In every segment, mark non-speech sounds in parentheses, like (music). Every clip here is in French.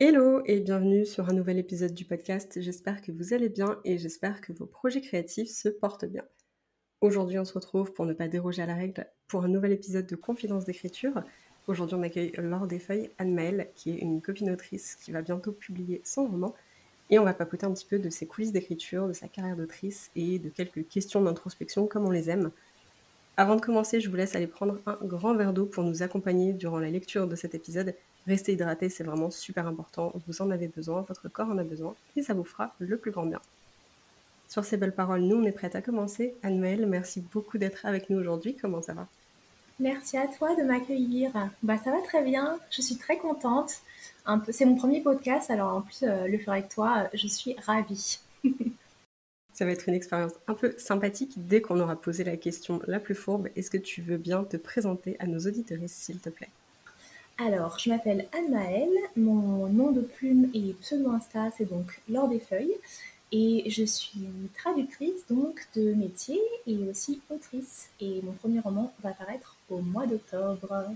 Hello et bienvenue sur un nouvel épisode du podcast. J'espère que vous allez bien et j'espère que vos projets créatifs se portent bien. Aujourd'hui, on se retrouve pour ne pas déroger à la règle pour un nouvel épisode de Confidence d'écriture. Aujourd'hui, on accueille Laure Desfeuilles, Anne-Maëlle, qui est une copine autrice qui va bientôt publier son roman. Et on va papoter un petit peu de ses coulisses d'écriture, de sa carrière d'autrice et de quelques questions d'introspection comme on les aime. Avant de commencer, je vous laisse aller prendre un grand verre d'eau pour nous accompagner durant la lecture de cet épisode Restez hydraté, c'est vraiment super important. Vous en avez besoin, votre corps en a besoin et ça vous fera le plus grand bien. Sur ces belles paroles, nous, on est prête à commencer. Anne-Maëlle, merci beaucoup d'être avec nous aujourd'hui. Comment ça va? Merci à toi de m'accueillir. Bah, ça va très bien. Je suis très contente. Un peu, c'est mon premier podcast, alors en plus euh, le faire avec toi, je suis ravie. (laughs) ça va être une expérience un peu sympathique. Dès qu'on aura posé la question la plus fourbe, est-ce que tu veux bien te présenter à nos auditeurs, s'il te plaît? Alors, je m'appelle Anne-Maëlle, mon nom de plume et pseudo Insta, c'est donc Laure des Feuilles, et je suis traductrice donc de métier et aussi autrice. Et mon premier roman va paraître au mois d'octobre.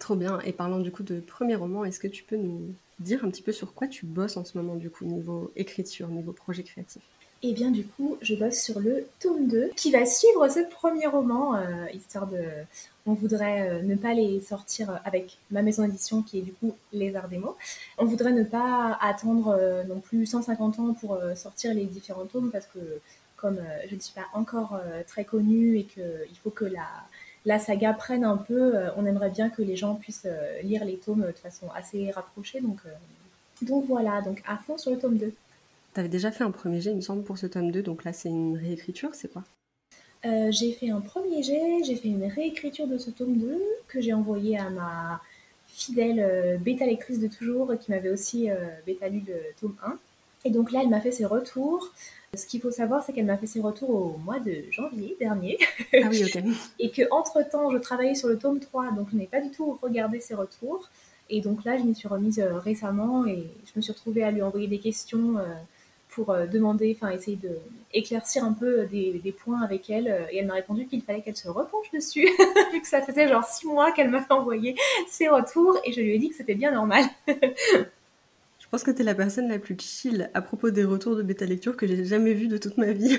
Trop bien. Et parlant du coup de premier roman, est-ce que tu peux nous dire un petit peu sur quoi tu bosses en ce moment du coup, niveau écriture, niveau projet créatif? Et bien du coup, je bosse sur le tome 2 qui va suivre ce premier roman, euh, histoire de... On voudrait euh, ne pas les sortir avec ma maison d'édition qui est du coup Les Arts des mots. On voudrait ne pas attendre euh, non plus 150 ans pour sortir les différents tomes parce que comme je ne suis pas encore très connue et qu'il faut que la, la saga prenne un peu, on aimerait bien que les gens puissent lire les tomes de façon assez rapprochée. Donc, donc voilà, donc à fond sur le tome 2. T'avais déjà fait un premier jet, il me semble, pour ce tome 2, donc là c'est une réécriture, c'est quoi? Euh, J'ai fait un premier jet, j'ai fait une réécriture de ce tome 2 que j'ai envoyé à ma fidèle euh, bêta lectrice de toujours qui m'avait aussi euh, bêta lu le tome 1. Et donc là, elle m'a fait ses retours. Ce qu'il faut savoir, c'est qu'elle m'a fait ses retours au mois de janvier dernier. Ah oui, ok. (laughs) et qu'entre-temps, je travaillais sur le tome 3, donc je n'ai pas du tout regardé ses retours. Et donc là, je m'y suis remise récemment et je me suis retrouvée à lui envoyer des questions pour euh, demander, enfin essayer de éclaircir un peu des, points avec elle. Euh, et elle m'a répondu qu'il fallait qu'elle se repenche dessus, (laughs) vu que ça faisait genre six mois qu'elle m'avait envoyé ses retours, et je lui ai dit que c'était bien normal. (laughs) je pense que tu es la personne la plus chill à propos des retours de bêta lecture que j'ai jamais vu de toute ma vie.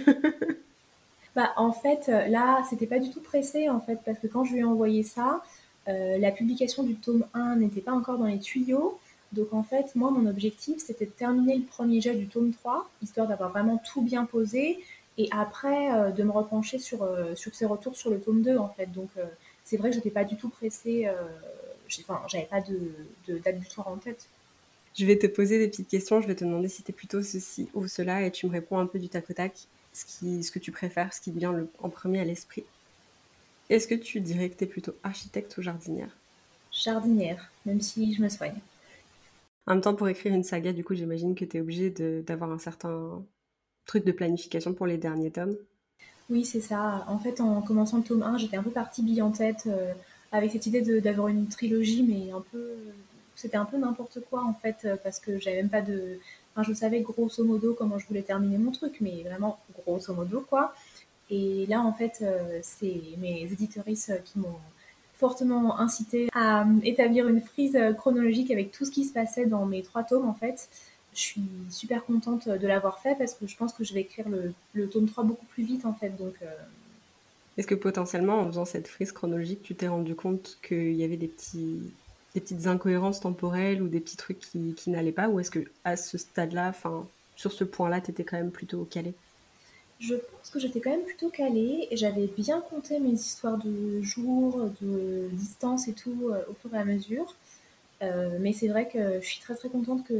(laughs) bah en fait, euh, là, c'était pas du tout pressé en fait, parce que quand je lui ai envoyé ça, la publication du tome 1 n'était pas encore dans les tuyaux. Donc en fait, moi, mon objectif, c'était de terminer le premier jet du tome 3, histoire d'avoir vraiment tout bien posé, et après euh, de me repencher sur, euh, sur ses retours sur le tome 2, en fait. Donc euh, c'est vrai que j'étais pas du tout pressée, enfin, j'avais pas de, de date butoir en tête. Je vais te poser des petites questions, je vais te demander si c'était plutôt ceci ou cela, et tu me réponds un peu du tac au tac, ce, qui, ce que tu préfères, ce qui te vient en premier à l'esprit. Est-ce que tu dirais que tu es plutôt architecte ou jardinière? Jardinière, même si je me soigne. En même temps, pour écrire une saga, du coup, j'imagine que tu es obligé d'avoir un certain truc de planification pour les derniers tomes. Oui, c'est ça. En fait, en commençant le tome 1, j'étais un peu partie bille en tête euh, avec cette idée d'avoir une trilogie, mais un peu. C'était un peu n'importe quoi, en fait, euh, parce que j'avais même pas de. Enfin, je savais grosso modo comment je voulais terminer mon truc, mais vraiment grosso modo, quoi. Et là, en fait, euh, c'est mes éditoristes qui m'ont fortement incité à euh, établir une frise euh, chronologique avec tout ce qui se passait dans mes trois tomes en fait. Je suis super contente de l'avoir fait parce que je pense que je vais écrire le, tome 3 beaucoup plus vite en fait. Donc, euh, Est-ce que potentiellement en faisant cette frise chronologique, tu t'es rendu compte qu'il y avait des, petites incohérences temporelles ou des petits trucs qui, qui n'allaient pas? Ou est-ce que à ce stade-là, sur ce point-là, tu étais quand même plutôt calé je pense que j'étais quand même plutôt calée et j'avais bien compté mes histoires de jours, de distance et tout euh, au fur et à mesure. Euh, mais c'est vrai que je suis très très contente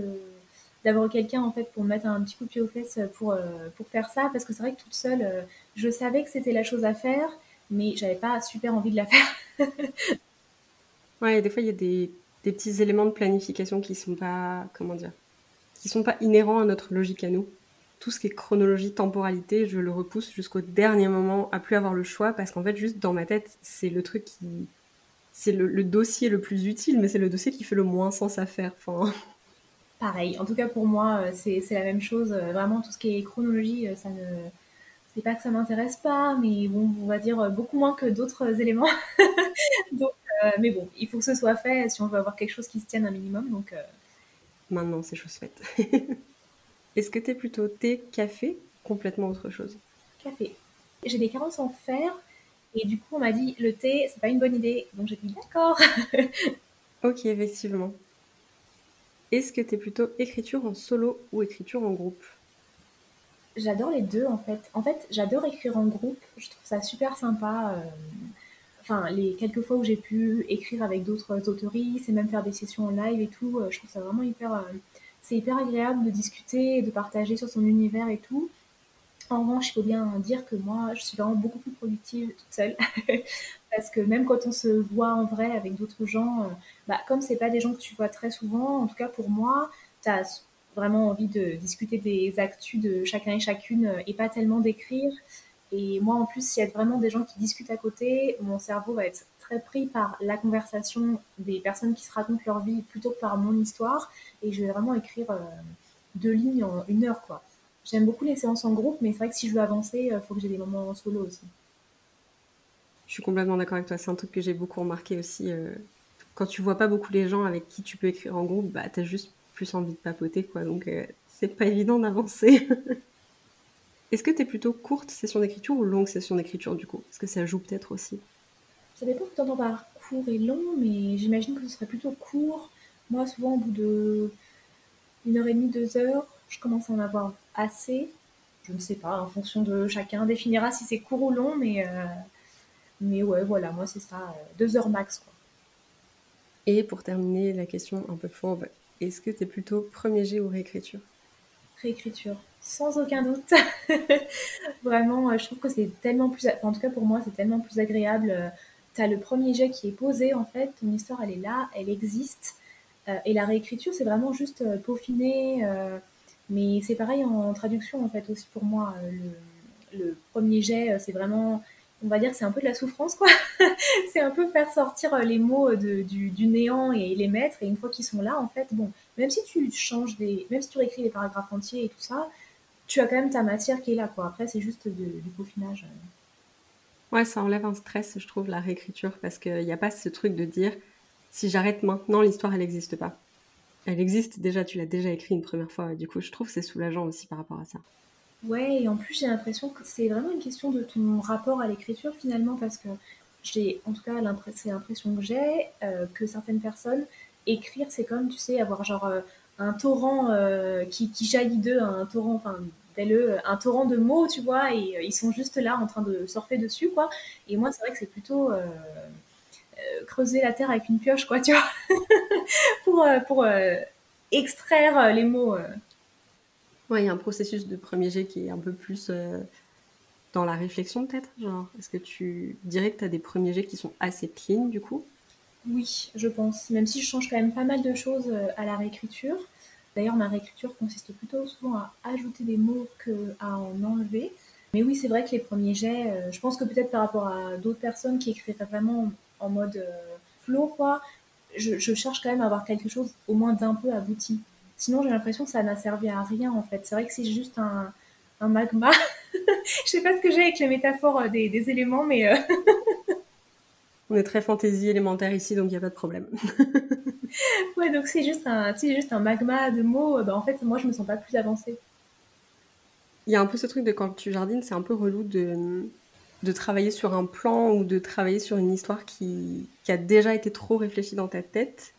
d'avoir quelqu'un en fait pour me mettre un petit coup de pied aux fesses pour, euh, pour faire ça parce que c'est vrai que toute seule je savais que c'était la chose à faire mais j'avais pas super envie de la faire. (laughs) ouais, des fois il y a des, des, petits éléments de planification qui sont pas comment dire qui sont pas inhérents à notre logique à nous. Tout ce qui est chronologie, temporalité, je le repousse jusqu'au dernier moment à plus avoir le choix parce qu'en fait, juste dans ma tête, c'est le truc qui. C'est le, dossier le plus utile, mais c'est le dossier qui fait le moins sens à faire. Enfin... Pareil, en tout cas pour moi, euh, c'est la même chose. Euh, vraiment, tout ce qui est chronologie, ça ne. C'est pas que ça m'intéresse pas, mais bon, on va dire beaucoup moins que d'autres (laughs) éléments. Donc, mais bon, il faut que ce soit fait si on veut avoir quelque chose qui se tienne un minimum. Donc, Maintenant, c'est chose faite. (laughs) Est-ce que tu es plutôt thé, café, complètement autre chose? Café. J'ai des carences en fer et du coup on m'a dit le thé c'est pas une bonne idée donc j'ai dit d'accord. (laughs) ok effectivement. Est-ce que tu es plutôt écriture en solo ou écriture en groupe? J'adore les deux en fait. En fait j'adore écrire en groupe, je trouve ça super sympa. Euh, enfin les quelques fois où j'ai pu écrire avec d'autres autoristes et même faire des sessions en live et tout, euh, je trouve ça vraiment hyper, euh, c'est hyper agréable de discuter, de partager sur son univers et tout. En revanche, il faut bien dire que moi, je suis vraiment beaucoup plus productive toute seule. (laughs) Parce que même quand on se voit en vrai avec d'autres gens, euh, bah, comme c'est pas des gens que tu vois très souvent, en tout cas pour moi, tu as vraiment envie de discuter des actus de chacun et chacune et pas tellement d'écrire. Et moi, en plus, s'il y a vraiment des gens qui discutent à côté, mon cerveau va être très pris par la conversation des personnes qui se racontent leur vie plutôt que par mon histoire. Et je vais vraiment écrire euh, deux lignes en une heure, quoi. J'aime beaucoup les séances en groupe, mais c'est vrai que si je veux avancer, euh, faut que j'ai des moments en solo aussi. Je suis complètement d'accord avec toi. C'est un truc que j'ai beaucoup remarqué aussi. Euh, quand tu vois pas beaucoup les gens avec qui tu peux écrire en groupe, bah, tu as juste plus envie de papoter, quoi. Donc, c'est pas évident d'avancer. (laughs) Est-ce que tu es plutôt courte session d'écriture ou longue session d'écriture du coup? Est-ce que ça joue peut-être aussi Ça dépend que tu entends par court et long, mais j'imagine que ce serait plutôt court. Moi, souvent, au bout de une heure et demie, deux heures, je commence à en avoir assez. Je ne sais pas, en fonction de chacun définira si c'est court ou long, mais, euh, mais ouais, voilà, moi c'est ça, euh, deux heures max. Quoi. Et pour terminer la question un peu fourbe, est-ce que tu es plutôt premier jet ou réécriture? Réécriture sans aucun doute. (laughs) Vraiment, euh, je trouve que c'est tellement plus, en tout cas pour moi, c'est tellement plus agréable. Euh, tu as le premier jet qui est posé, en fait, ton histoire, elle est là, elle existe. Euh, et la réécriture, c'est vraiment juste peaufiner. mais c'est pareil en traduction, en fait, aussi pour moi. le, premier jet, c'est vraiment on va dire c'est un peu de la souffrance quoi. (laughs) c'est un peu faire sortir les mots du, du, néant et les mettre et une fois qu'ils sont là en fait bon même si tu changes des même si tu réécris les paragraphes entiers et tout ça tu as quand même ta matière qui est là, quoi. Après, c'est juste du peaufinage. Ouais, ça enlève un stress, je trouve, la réécriture, parce qu'il n'y a pas ce truc de dire si j'arrête maintenant, l'histoire, elle n'existe pas. Elle existe déjà, tu l'as déjà écrit une première fois, du coup, je trouve c'est soulageant aussi par rapport à ça. Ouais, et en plus, j'ai l'impression que c'est vraiment une question de ton rapport à l'écriture, finalement, parce que j'ai, en tout cas, c'est l'impression que j'ai, euh, que certaines personnes, écrire, c'est comme, tu sais, avoir genre. Euh, un torrent euh, qui, jaillit d'eux, un torrent, enfin, un torrent de mots, tu vois, et euh, ils sont juste là en train de surfer dessus, quoi. Et moi, c'est vrai que c'est plutôt euh, creuser la terre avec une pioche, quoi, tu vois, (laughs) pour, pour extraire les mots. Ouais, il y a un processus de premier jet qui est un peu plus dans la réflexion, peut-être. Genre, est-ce que tu dirais que tu as des premiers jets qui sont assez clean, du coup? Oui, je pense. Même si je change quand même pas mal de choses euh, à la réécriture. D'ailleurs, ma réécriture consiste plutôt souvent à ajouter des mots qu'à en enlever. Mais oui, c'est vrai que les premiers jets, euh, je pense que peut-être par rapport à d'autres personnes qui écrivent vraiment en mode euh, flow, quoi, je, cherche quand même à avoir quelque chose au moins d'un peu abouti. Sinon, j'ai l'impression que ça n'a servi à rien, en fait. C'est vrai que c'est juste un, magma. (laughs) je sais pas ce que j'ai avec les métaphores des, des éléments, mais (laughs) On est très fantaisie élémentaire ici, donc il n'y a pas de problème. (laughs) ouais, donc c'est juste, un, juste un magma de mots. Bah, en fait, moi, je me sens pas plus avancée. Il y a un peu ce truc de quand tu jardines, c'est un peu relou de, de travailler sur un plan ou de travailler sur une histoire qui, qui a déjà été trop réfléchie dans ta tête.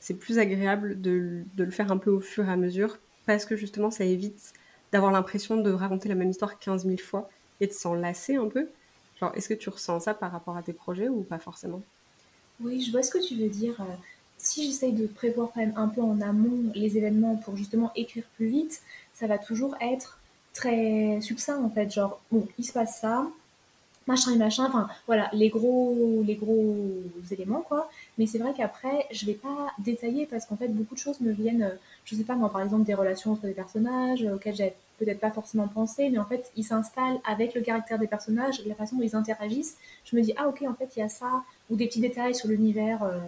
C'est plus agréable de, de, le faire un peu au fur et à mesure parce que justement, ça évite d'avoir l'impression de raconter la même histoire 15 000 fois et de s'en lasser un peu est-ce que tu ressens ça par rapport à tes projets ou pas forcément? Oui, je vois ce que tu veux dire. Euh, si j'essaye de prévoir quand même un peu en amont les événements pour justement écrire plus vite, ça va toujours être très succinct en fait. Genre, bon, il se passe ça, machin et machin, enfin voilà, les gros, les gros éléments quoi. Mais c'est vrai qu'après, je vais pas détailler parce qu'en fait, beaucoup de choses me viennent, euh, je sais pas moi, par exemple, des relations entre des personnages euh, auxquelles j'avais peut-être pas forcément pensé, mais en fait, ils s'installent avec le caractère des personnages, la façon dont ils interagissent. Je me dis, ah ok, en fait, il y a ça, ou des petits détails sur l'univers. Euh,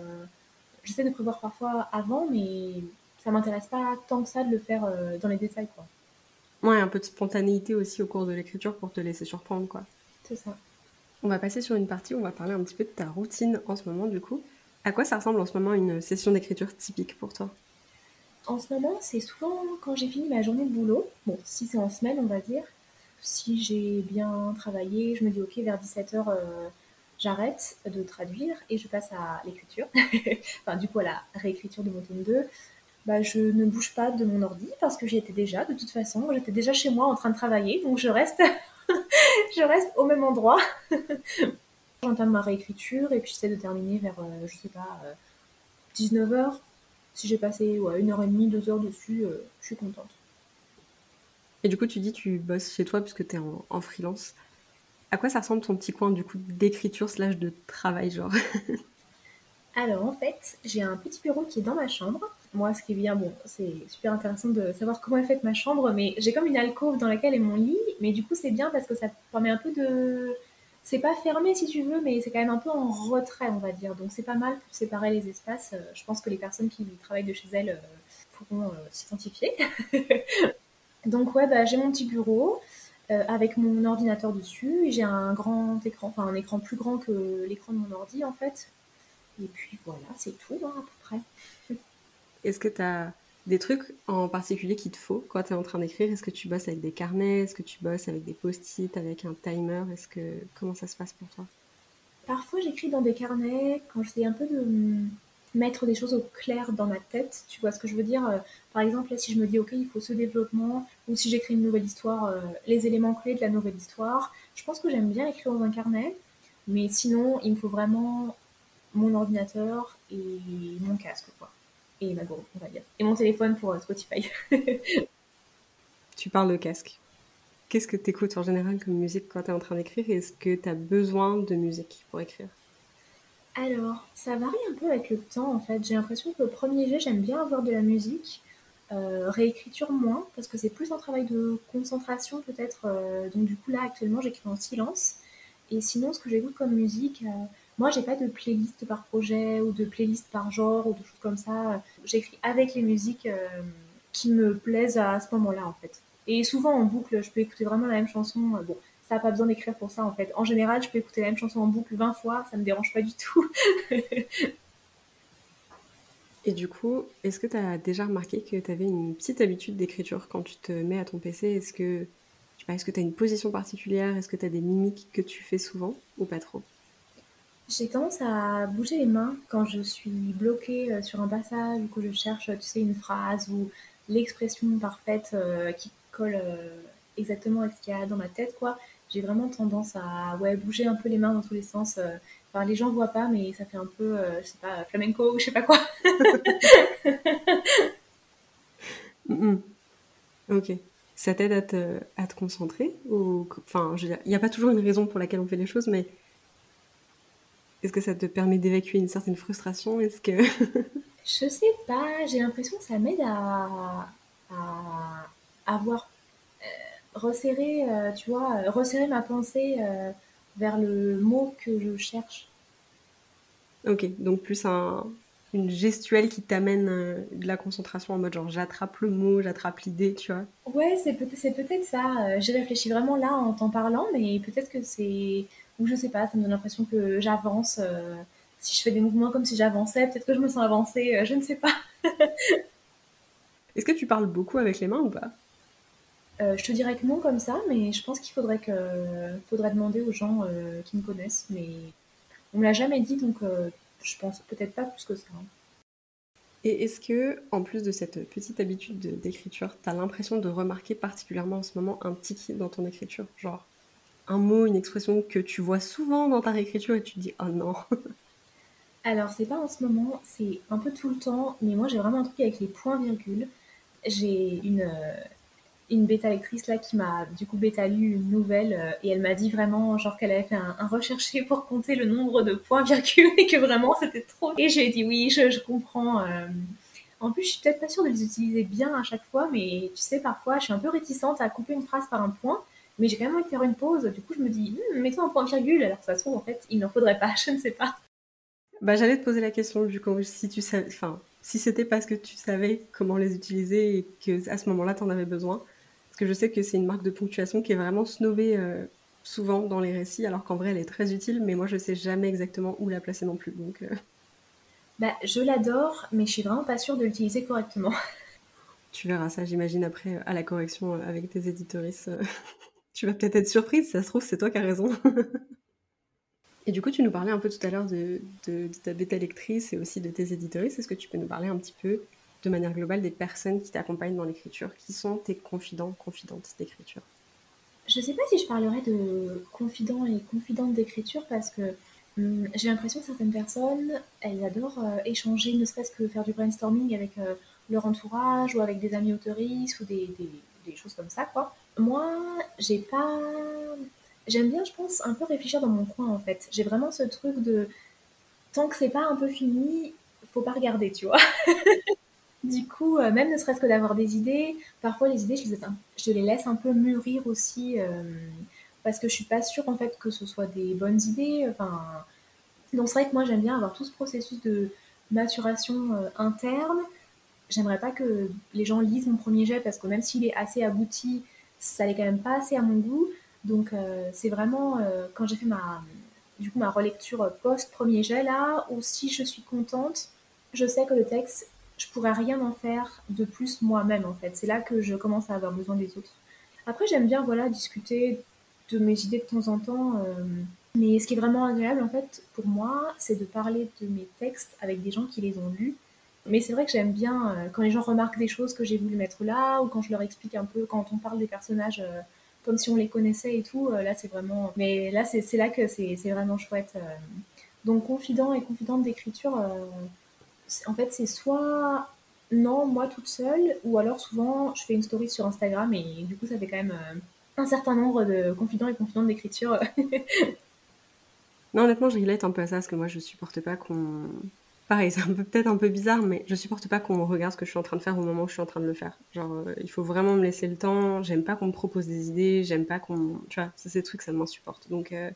j'essaie de prévoir parfois avant, mais ça m'intéresse pas tant que ça de le faire dans les détails quoi. Ouais, un peu de spontanéité aussi au cours de l'écriture pour te laisser surprendre quoi. C'est ça. On va passer sur une partie où on va parler un petit peu de ta routine en ce moment du coup. À quoi ça ressemble en ce moment une session d'écriture typique pour toi? En ce moment, c'est souvent quand j'ai fini ma journée de boulot. Bon, si c'est en semaine, on va dire. Si j'ai bien travaillé, je me dis ok, vers 17h, euh, j'arrête de traduire et je passe à l'écriture. (laughs) enfin, du coup, à la réécriture de mon tome 2. Bah, je ne bouge pas de mon ordi parce que j'y étais déjà. De toute façon, j'étais déjà chez moi en train de travailler, donc je reste (laughs) je reste au même endroit. (laughs) J'entame ma réécriture et puis j'essaie de terminer vers, euh, je sais pas, 19h. Si j'ai passé ouais, une heure et demie, deux heures dessus, euh, je suis contente. Et du coup, tu dis tu bosses chez toi puisque tu es en, en, freelance. À quoi ça ressemble ton petit coin du coup d'écriture slash de travail genre? Alors en fait, j'ai un petit bureau qui est dans ma chambre moi, ce qui est bien, bon, c'est super intéressant de savoir comment est faite ma chambre, mais j'ai comme une alcôve dans laquelle est mon lit, mais du coup, c'est bien parce que ça permet un peu de. C'est pas fermé si tu veux, mais c'est quand même un peu en retrait, on va dire. Donc, c'est pas mal pour séparer les espaces. Euh, je pense que les personnes qui travaillent de chez elles euh, pourront euh, s'identifier. (laughs) Donc, ouais, bah, j'ai mon petit bureau. avec mon ordinateur dessus. J'ai un grand écran, enfin un écran plus grand que l'écran de mon ordi en fait. Et puis voilà, c'est tout hein, à peu près. Est-ce que tu as des trucs en particulier qu'il te faut quand tu es en train d'écrire? Est-ce que tu bosses avec des carnets? Est-ce que tu bosses avec des post-it, avec un timer? Est-ce que comment ça se passe pour toi? Parfois, j'écris dans des carnets quand j'essaie un peu de mettre des choses au clair dans ma tête. Tu vois ce que je veux dire? Euh, Par exemple, là, si je me dis, OK, il faut ce développement, ou si j'écris une nouvelle histoire, euh, les éléments clés de la nouvelle histoire, je pense que j'aime bien écrire dans un carnet. Mais sinon, il me faut vraiment mon ordinateur et mon casque, quoi et ma gourde, on va dire. Et mon téléphone pour euh, Spotify. (laughs) tu parles de casque. Qu'est-ce que tu écoutes en général comme musique quand tu es en train d'écrire Est-ce que tu as besoin de musique pour écrire? Alors, ça varie un peu avec le temps en fait. J'ai l'impression que le premier jet, j'aime bien avoir de la musique. Euh, réécriture moins, parce que c'est plus un travail de concentration peut-être. Euh, donc du coup là, actuellement, j'écris en silence. Et sinon, ce que j'écoute comme musique, moi, j'ai pas de playlist par projet ou de playlist par genre ou de choses comme ça. J'écris avec les musiques euh, qui me plaisent à ce moment-là, en fait. Et souvent en boucle, je peux écouter vraiment la même chanson. Bon, ça n'a pas besoin d'écrire pour ça, en fait. En général, je peux écouter la même chanson en boucle 20 fois, ça me dérange pas du tout. (laughs) Et du coup, est-ce que tu as déjà remarqué que tu avais une petite habitude d'écriture quand tu te mets à ton PC Est-ce que est-ce que tu as une position particulière? Est-ce que tu as des mimiques que tu fais souvent ou pas trop? J'ai tendance à bouger les mains quand je suis bloquée euh, sur un passage ou que je cherche, tu sais, une phrase ou l'expression parfaite euh, qui colle euh, exactement avec ce qu'il y a dans ma tête, quoi. J'ai vraiment tendance à ouais, bouger un peu les mains dans tous les sens. Enfin, les gens voient pas, mais ça fait un peu, je sais pas, flamenco ou je sais pas quoi. (laughs) (laughs) Ok. Ça t'aide à te, à te concentrer ou enfin, il n'y a pas toujours une raison pour laquelle on fait les choses, mais est-ce que ça te permet d'évacuer une certaine frustration? Est-ce que (laughs) Je sais pas, j'ai l'impression que ça m'aide à, avoir euh, resserré, euh, tu vois, euh, resserrer ma pensée vers le mot que je cherche. Ok, donc plus une gestuelle qui t'amène de la concentration en mode genre j'attrape le mot, j'attrape l'idée, tu vois. Ouais, c'est peut-être peut ça. J'ai réfléchi vraiment là en t'en parlant, mais peut-être que c'est ou je sais pas, ça me donne l'impression que j'avance. Euh, si je fais des mouvements comme si j'avançais, peut-être que je me sens avancer, euh, je ne sais pas. (laughs) Est-ce que tu parles beaucoup avec les mains ou pas? Euh, je te dirais que non comme ça, mais je pense qu'il faudrait que faudrait demander aux gens qui me connaissent, mais on me l'a jamais dit, donc je pense peut-être pas plus que ça. Hein. Et est-ce que, en plus de cette petite habitude d'écriture, tu as l'impression de remarquer particulièrement en ce moment un tic dans ton écriture? Genre, un mot, une expression que tu vois souvent dans ta réécriture et tu te dis oh non (laughs) Alors c'est pas en ce moment, c'est un peu tout le temps, mais moi j'ai vraiment un truc avec les points virgules. J'ai une, euh, une bêta lectrice là qui m'a du coup bêta lu une nouvelle euh, et elle m'a dit vraiment genre qu'elle avait fait un, recherché pour compter le nombre de points virgules (laughs) et que vraiment c'était trop. Et j'ai dit oui, je, je comprends. Euh. En plus, je suis peut-être pas sûre de les utiliser bien à chaque fois, mais tu sais, parfois, je suis un peu réticente à couper une phrase par un point, mais j'ai quand même envie de faire une pause. Du coup, je me dis, hm, mets-toi un point virgule, alors ça se trouve, en fait, il n'en faudrait pas, (laughs) je ne sais pas. Bah, j'allais te poser la question, du coup, si tu savais, enfin, si c'était parce que tu savais comment les utiliser et que à ce moment-là, tu en avais besoin que je sais que c'est une marque de ponctuation qui est vraiment snobée euh, souvent dans les récits, alors qu'en vrai elle est très utile, mais moi je sais jamais exactement où la placer non plus. Donc, euh. bah, je l'adore, mais je suis vraiment pas sûre de l'utiliser correctement. (laughs) Tu verras ça, j'imagine, après à la correction euh, avec tes éditoristes. (laughs) tu vas peut-être être surprise, ça se trouve, c'est toi qui as raison. (laughs) et du coup, tu nous parlais un peu tout à l'heure de, de, ta bêta lectrice et aussi de tes éditoristes. Est-ce que tu peux nous parler un petit peu de manière globale des personnes qui t'accompagnent dans l'écriture Qui sont tes confidents, confidentes d'écriture? Je ne sais pas si je parlerais de confidents et confidentes d'écriture parce que hum, j'ai l'impression que certaines personnes, elles adorent euh, échanger, ne serait-ce que faire du brainstorming avec euh, leur entourage ou avec des amis autoristes ou des, des, choses comme ça, quoi. Moi, j'ai pas... J'aime bien, je pense, un peu réfléchir dans mon coin, en fait. J'ai vraiment ce truc de... Tant que c'est pas un peu fini, faut pas regarder, tu vois. (laughs) Du coup, euh, même ne serait-ce que d'avoir des idées, parfois les idées, je les, je les laisse un peu mûrir aussi, euh, parce que je suis pas sûre en fait que ce soit des bonnes idées. Enfin, donc c'est vrai que moi j'aime bien avoir tout ce processus de maturation euh, interne. J'aimerais pas que les gens lisent mon premier jet parce que même s'il est assez abouti, ça n'est quand même pas assez à mon goût. Donc c'est vraiment quand j'ai fait ma, du coup, ma relecture post premier jet là, ou si je suis contente, je sais que le texte je pourrais rien en faire de plus moi-même en fait. C'est là que je commence à avoir besoin des autres. Après, j'aime bien voilà discuter de mes idées de temps en temps. Euh, mais ce qui est vraiment agréable en fait pour moi, c'est de parler de mes textes avec des gens qui les ont lus. Mais c'est vrai que j'aime bien euh, quand les gens remarquent des choses que j'ai voulu mettre là, ou quand je leur explique un peu, quand on parle des personnages euh, comme si on les connaissait et tout. là, c'est vraiment. Mais là, c'est là que c'est vraiment chouette. Donc, confident et confidente d'écriture, en fait, c'est soit non, moi toute seule, ou alors souvent je fais une story sur Instagram et du coup ça fait quand même euh, un certain nombre de confidents et confidentes d'écriture. (laughs) non, honnêtement, je relate un peu à ça parce que moi je supporte pas qu'on. Pareil, c'est peut-être un peu bizarre, mais je supporte pas qu'on regarde ce que je suis en train de faire au moment où je suis en train de le faire. Genre, euh, il faut vraiment me laisser le temps. J'aime pas qu'on me propose des idées. J'aime pas qu'on. Tu vois, c'est ces trucs, ça m'insupporte. Donc, euh,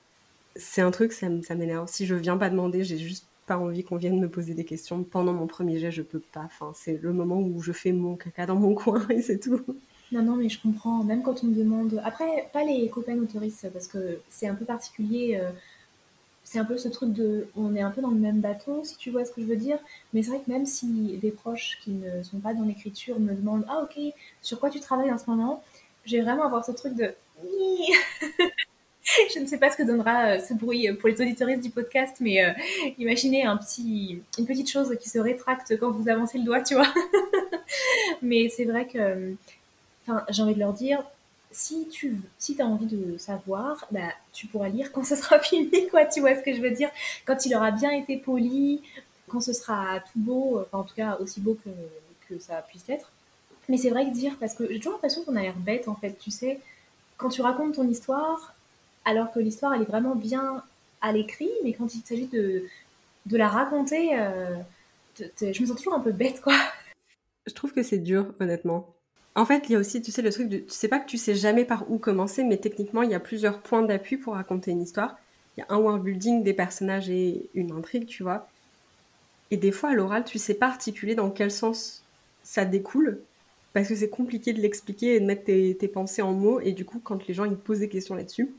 c'est un truc, ça, m'énerve. Si je viens pas demander, j'ai juste pas envie qu'on vienne me poser des questions. Pendant mon premier jet, je peux pas. Enfin, c'est le moment où je fais mon caca dans mon (laughs) coin et c'est tout. Non, non, mais je comprends. Même quand on me demande. Après, pas les copains autoristes, parce que c'est un peu particulier. Euh, c'est un peu ce truc de. On est un peu dans le même bateau, si tu vois ce que je veux dire. Mais c'est vrai que même si des proches qui ne sont pas dans l'écriture me demandent Ah, ok, sur quoi tu travailles en ce moment J'ai vraiment avoir ce truc de. (laughs) je ne sais pas ce que donnera euh, ce bruit pour les auditoristes du podcast, mais euh, imaginez une petite chose qui se rétracte quand vous avancez le doigt, tu vois. (laughs) mais c'est vrai que, enfin, j'ai envie de leur dire, si tu si as envie de savoir, bah, tu pourras lire quand ce sera (laughs) fini, quoi, tu vois ce que je veux dire Quand il aura bien été poli, quand ce sera tout beau, enfin en tout cas aussi beau que, que ça puisse être. Mais c'est vrai que dire, parce que j'ai toujours l'impression qu'on a l'air bête en fait, tu sais, quand tu racontes ton histoire, alors que l'histoire, elle est vraiment bien à l'écrit, mais quand il s'agit de, de la raconter, euh, je me sens toujours un peu bête, quoi. Je trouve que c'est dur, honnêtement. En fait, il y a aussi, tu sais, le truc de, tu sais pas que tu sais jamais par où commencer, mais techniquement, il y a plusieurs points d'appui pour raconter une histoire. Il y a un world building des personnages et une intrigue, tu vois. Et des fois, à l'oral, tu sais pas articuler dans quel sens ça découle, parce que c'est compliqué de l'expliquer et de mettre tes, pensées en mots. Et du coup, quand les gens ils posent des questions là-dessus,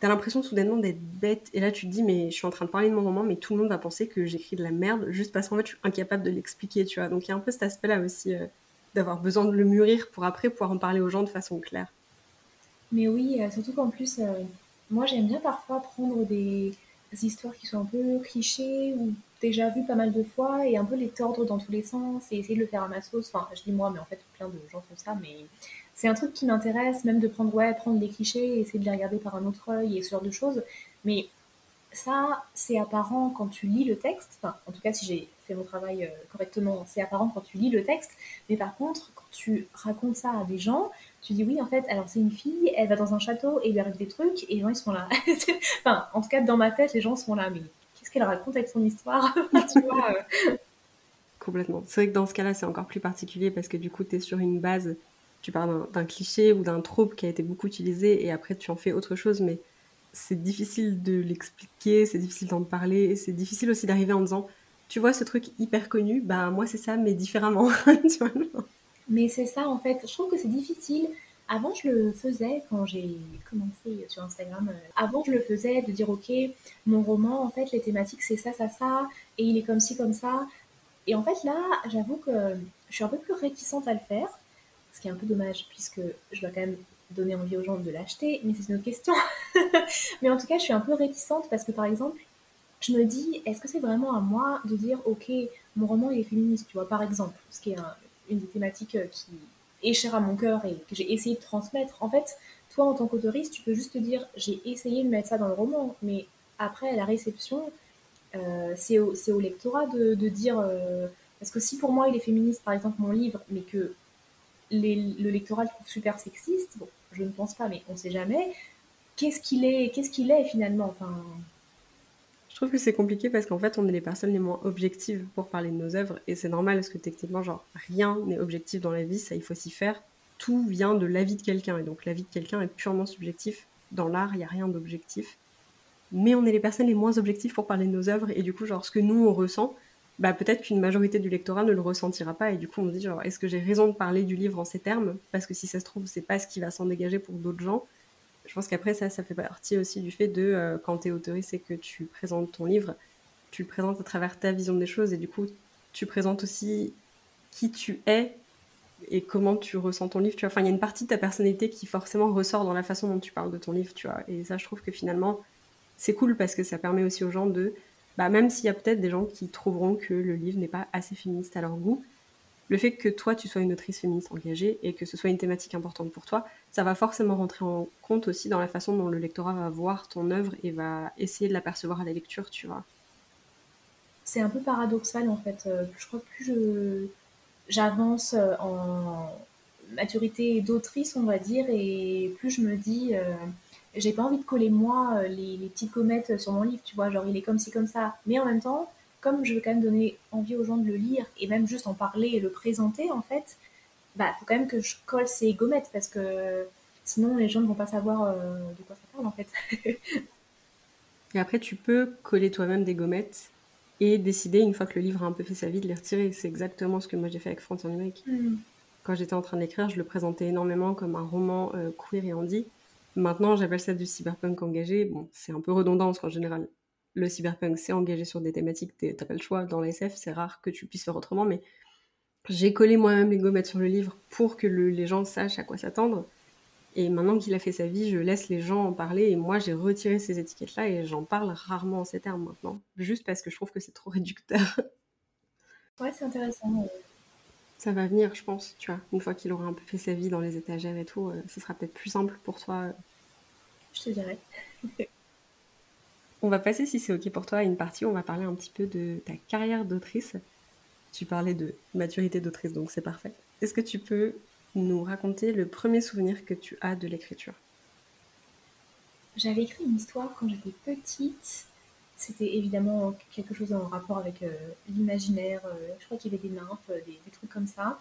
t'as l'impression soudainement d'être bête. Et là, tu te dis, mais je suis en train de parler de mon roman, mais tout le monde va penser que j'écris de la merde juste parce qu'en fait, je suis incapable de l'expliquer, tu vois. Donc, il y a un peu cet aspect-là aussi euh, d'avoir besoin de le mûrir pour après pouvoir en parler aux gens de façon claire. Mais oui, euh, surtout qu'en plus, euh, moi, j'aime bien parfois prendre des histoires qui sont un peu clichés ou déjà vues pas mal de fois et un peu les tordre dans tous les sens et essayer de le faire à ma sauce. Enfin, je dis moi, mais en fait, plein de gens font ça, mais c'est un truc qui m'intéresse, même de prendre, ouais, prendre les clichés et essayer de les regarder par un autre œil et ce genre de choses. Mais ça, c'est apparent quand tu lis le texte. Enfin, en tout cas, si j'ai fait mon travail correctement, c'est apparent quand tu lis le texte. Mais par contre, quand tu racontes ça à des gens, tu dis oui, en fait, alors c'est une fille, elle va dans un château et il lui arrive des trucs et les gens ils sont là. (laughs) enfin, en tout cas, dans ma tête, les gens sont là. Mais qu'est-ce qu'elle raconte avec son histoire? (laughs) Vois, Complètement. C'est vrai que dans ce cas-là, c'est encore plus particulier parce que du coup, tu es sur une base, tu parles d'un cliché ou d'un trope qui a été beaucoup utilisé et après tu en fais autre chose, mais c'est difficile de l'expliquer, c'est difficile d'en parler, c'est difficile aussi d'arriver en disant, tu vois ce truc hyper connu, bah moi c'est ça, mais différemment. (laughs) mais c'est ça en fait, je trouve que c'est difficile. Avant, je le faisais quand j'ai commencé sur Instagram. Avant, je le faisais de dire, ok, mon roman, en fait, les thématiques, c'est ça, ça, ça, et il est comme ci, comme ça. Et en fait, là, j'avoue que je suis un peu plus réticente à le faire, ce qui est un peu dommage, puisque je dois quand même donner envie aux gens de l'acheter, mais c'est une autre question. (laughs) mais en tout cas, je suis un peu réticente parce que, par exemple, je me dis, est-ce que c'est vraiment à moi de dire, ok, mon roman est féministe, tu vois, par exemple, ce qui est une des thématiques euh, qui est chère à mon cœur et que j'ai essayé de transmettre. En fait, toi, en tant qu'autoriste, tu peux juste te dire, j'ai essayé de mettre ça dans le roman, mais après, la réception, euh, c'est au, au, lectorat de, dire. Euh, parce que si pour moi il est féministe, par exemple, mon livre, mais que le lectorat le trouve super sexiste, bon, je ne pense pas, mais on ne sait jamais. Qu'est-ce qu'il est, qu'est-ce qu'il est finalement. Je trouve que c'est compliqué parce qu'en fait, on est les personnes les moins objectives pour parler de nos œuvres. Et c'est normal parce que techniquement, genre, rien n'est objectif dans la vie, ça il faut s'y faire. Tout vient de l'avis de quelqu'un. Et donc l'avis de quelqu'un est purement subjectif. Dans l'art, il n'y a rien d'objectif. Mais on est les personnes les moins objectives pour parler de nos œuvres, et du coup, genre, ce que nous, on ressent, bah, peut-être qu'une majorité du lectorat ne le ressentira pas, et du coup, on se dit, genre, est-ce que j'ai raison de parler du livre en ces termes? Parce que si ça se trouve, c'est pas ce qui va s'en dégager pour d'autres gens. Je pense qu'après, ça, ça fait partie aussi du fait de, euh, quand tu es autoriste et que tu présentes ton livre, tu le présentes à travers ta vision des choses, et du coup, tu présentes aussi qui tu es et comment tu ressens ton livre, tu vois. Il y a une partie de ta personnalité qui forcément ressort dans la façon dont tu parles de ton livre, tu vois. Et ça, je trouve que finalement, c'est cool parce que ça permet aussi aux gens de, bah, même s'il y a peut-être des gens qui trouveront que le livre n'est pas assez féministe à leur goût, le fait que toi tu sois une autrice féministe engagée et que ce soit une thématique importante pour toi, ça va forcément rentrer en compte aussi dans la façon dont le lectorat va voir ton œuvre et va essayer de l'apercevoir à la lecture, tu vois. C'est un peu paradoxal en fait. Euh, je crois que plus j'avance euh, en maturité d'autrice, on va dire, et plus je me dis euh, j'ai pas envie de coller moi euh, les, petites comètes sur mon livre, tu vois, genre il est comme ci, comme ça. Mais en même temps, comme je veux quand même donner envie aux gens de le lire et même juste en parler et le présenter, en fait, bah faut quand même que je colle ces gommettes parce que sinon les gens ne vont pas savoir euh, de quoi ça parle en fait. (laughs) et après, tu peux coller toi-même des gommettes et décider, une fois que le livre a un peu fait sa vie, de les retirer. C'est exactement ce que moi j'ai fait avec France Numérique. Mm. Quand j'étais en train d'écrire, je le présentais énormément comme un roman euh, queer et handy. Maintenant, j'appelle ça du cyberpunk engagé. Bon, c'est un peu redondant parce qu'en général, le cyberpunk, c'est engagé sur des thématiques, t'as pas le choix. Dans la SF, c'est rare que tu puisses faire autrement, mais j'ai collé moi-même les gommettes sur le livre pour que les gens sachent à quoi s'attendre. Et maintenant qu'il a fait sa vie, je laisse les gens en parler. Et moi, j'ai retiré ces étiquettes-là et j'en parle rarement en ces termes maintenant. Juste parce que je trouve que c'est trop réducteur. (laughs) Ouais, c'est intéressant. Ça va venir, je pense, tu vois. Une fois qu'il aura un peu fait sa vie dans les étagères et tout, euh, ce sera peut-être plus simple pour toi. Je te dirais. (laughs) on va passer, si c'est OK pour toi, à une partie où on va parler un petit peu de ta carrière d'autrice. Tu parlais de maturité d'autrice, donc c'est parfait. Est-ce que tu peux nous raconter le premier souvenir que tu as de l'écriture? J'avais écrit une histoire quand j'étais petite c'était évidemment quelque chose en rapport avec euh, l'imaginaire. Euh, je crois qu'il y avait des nymphes, euh, des, trucs comme ça.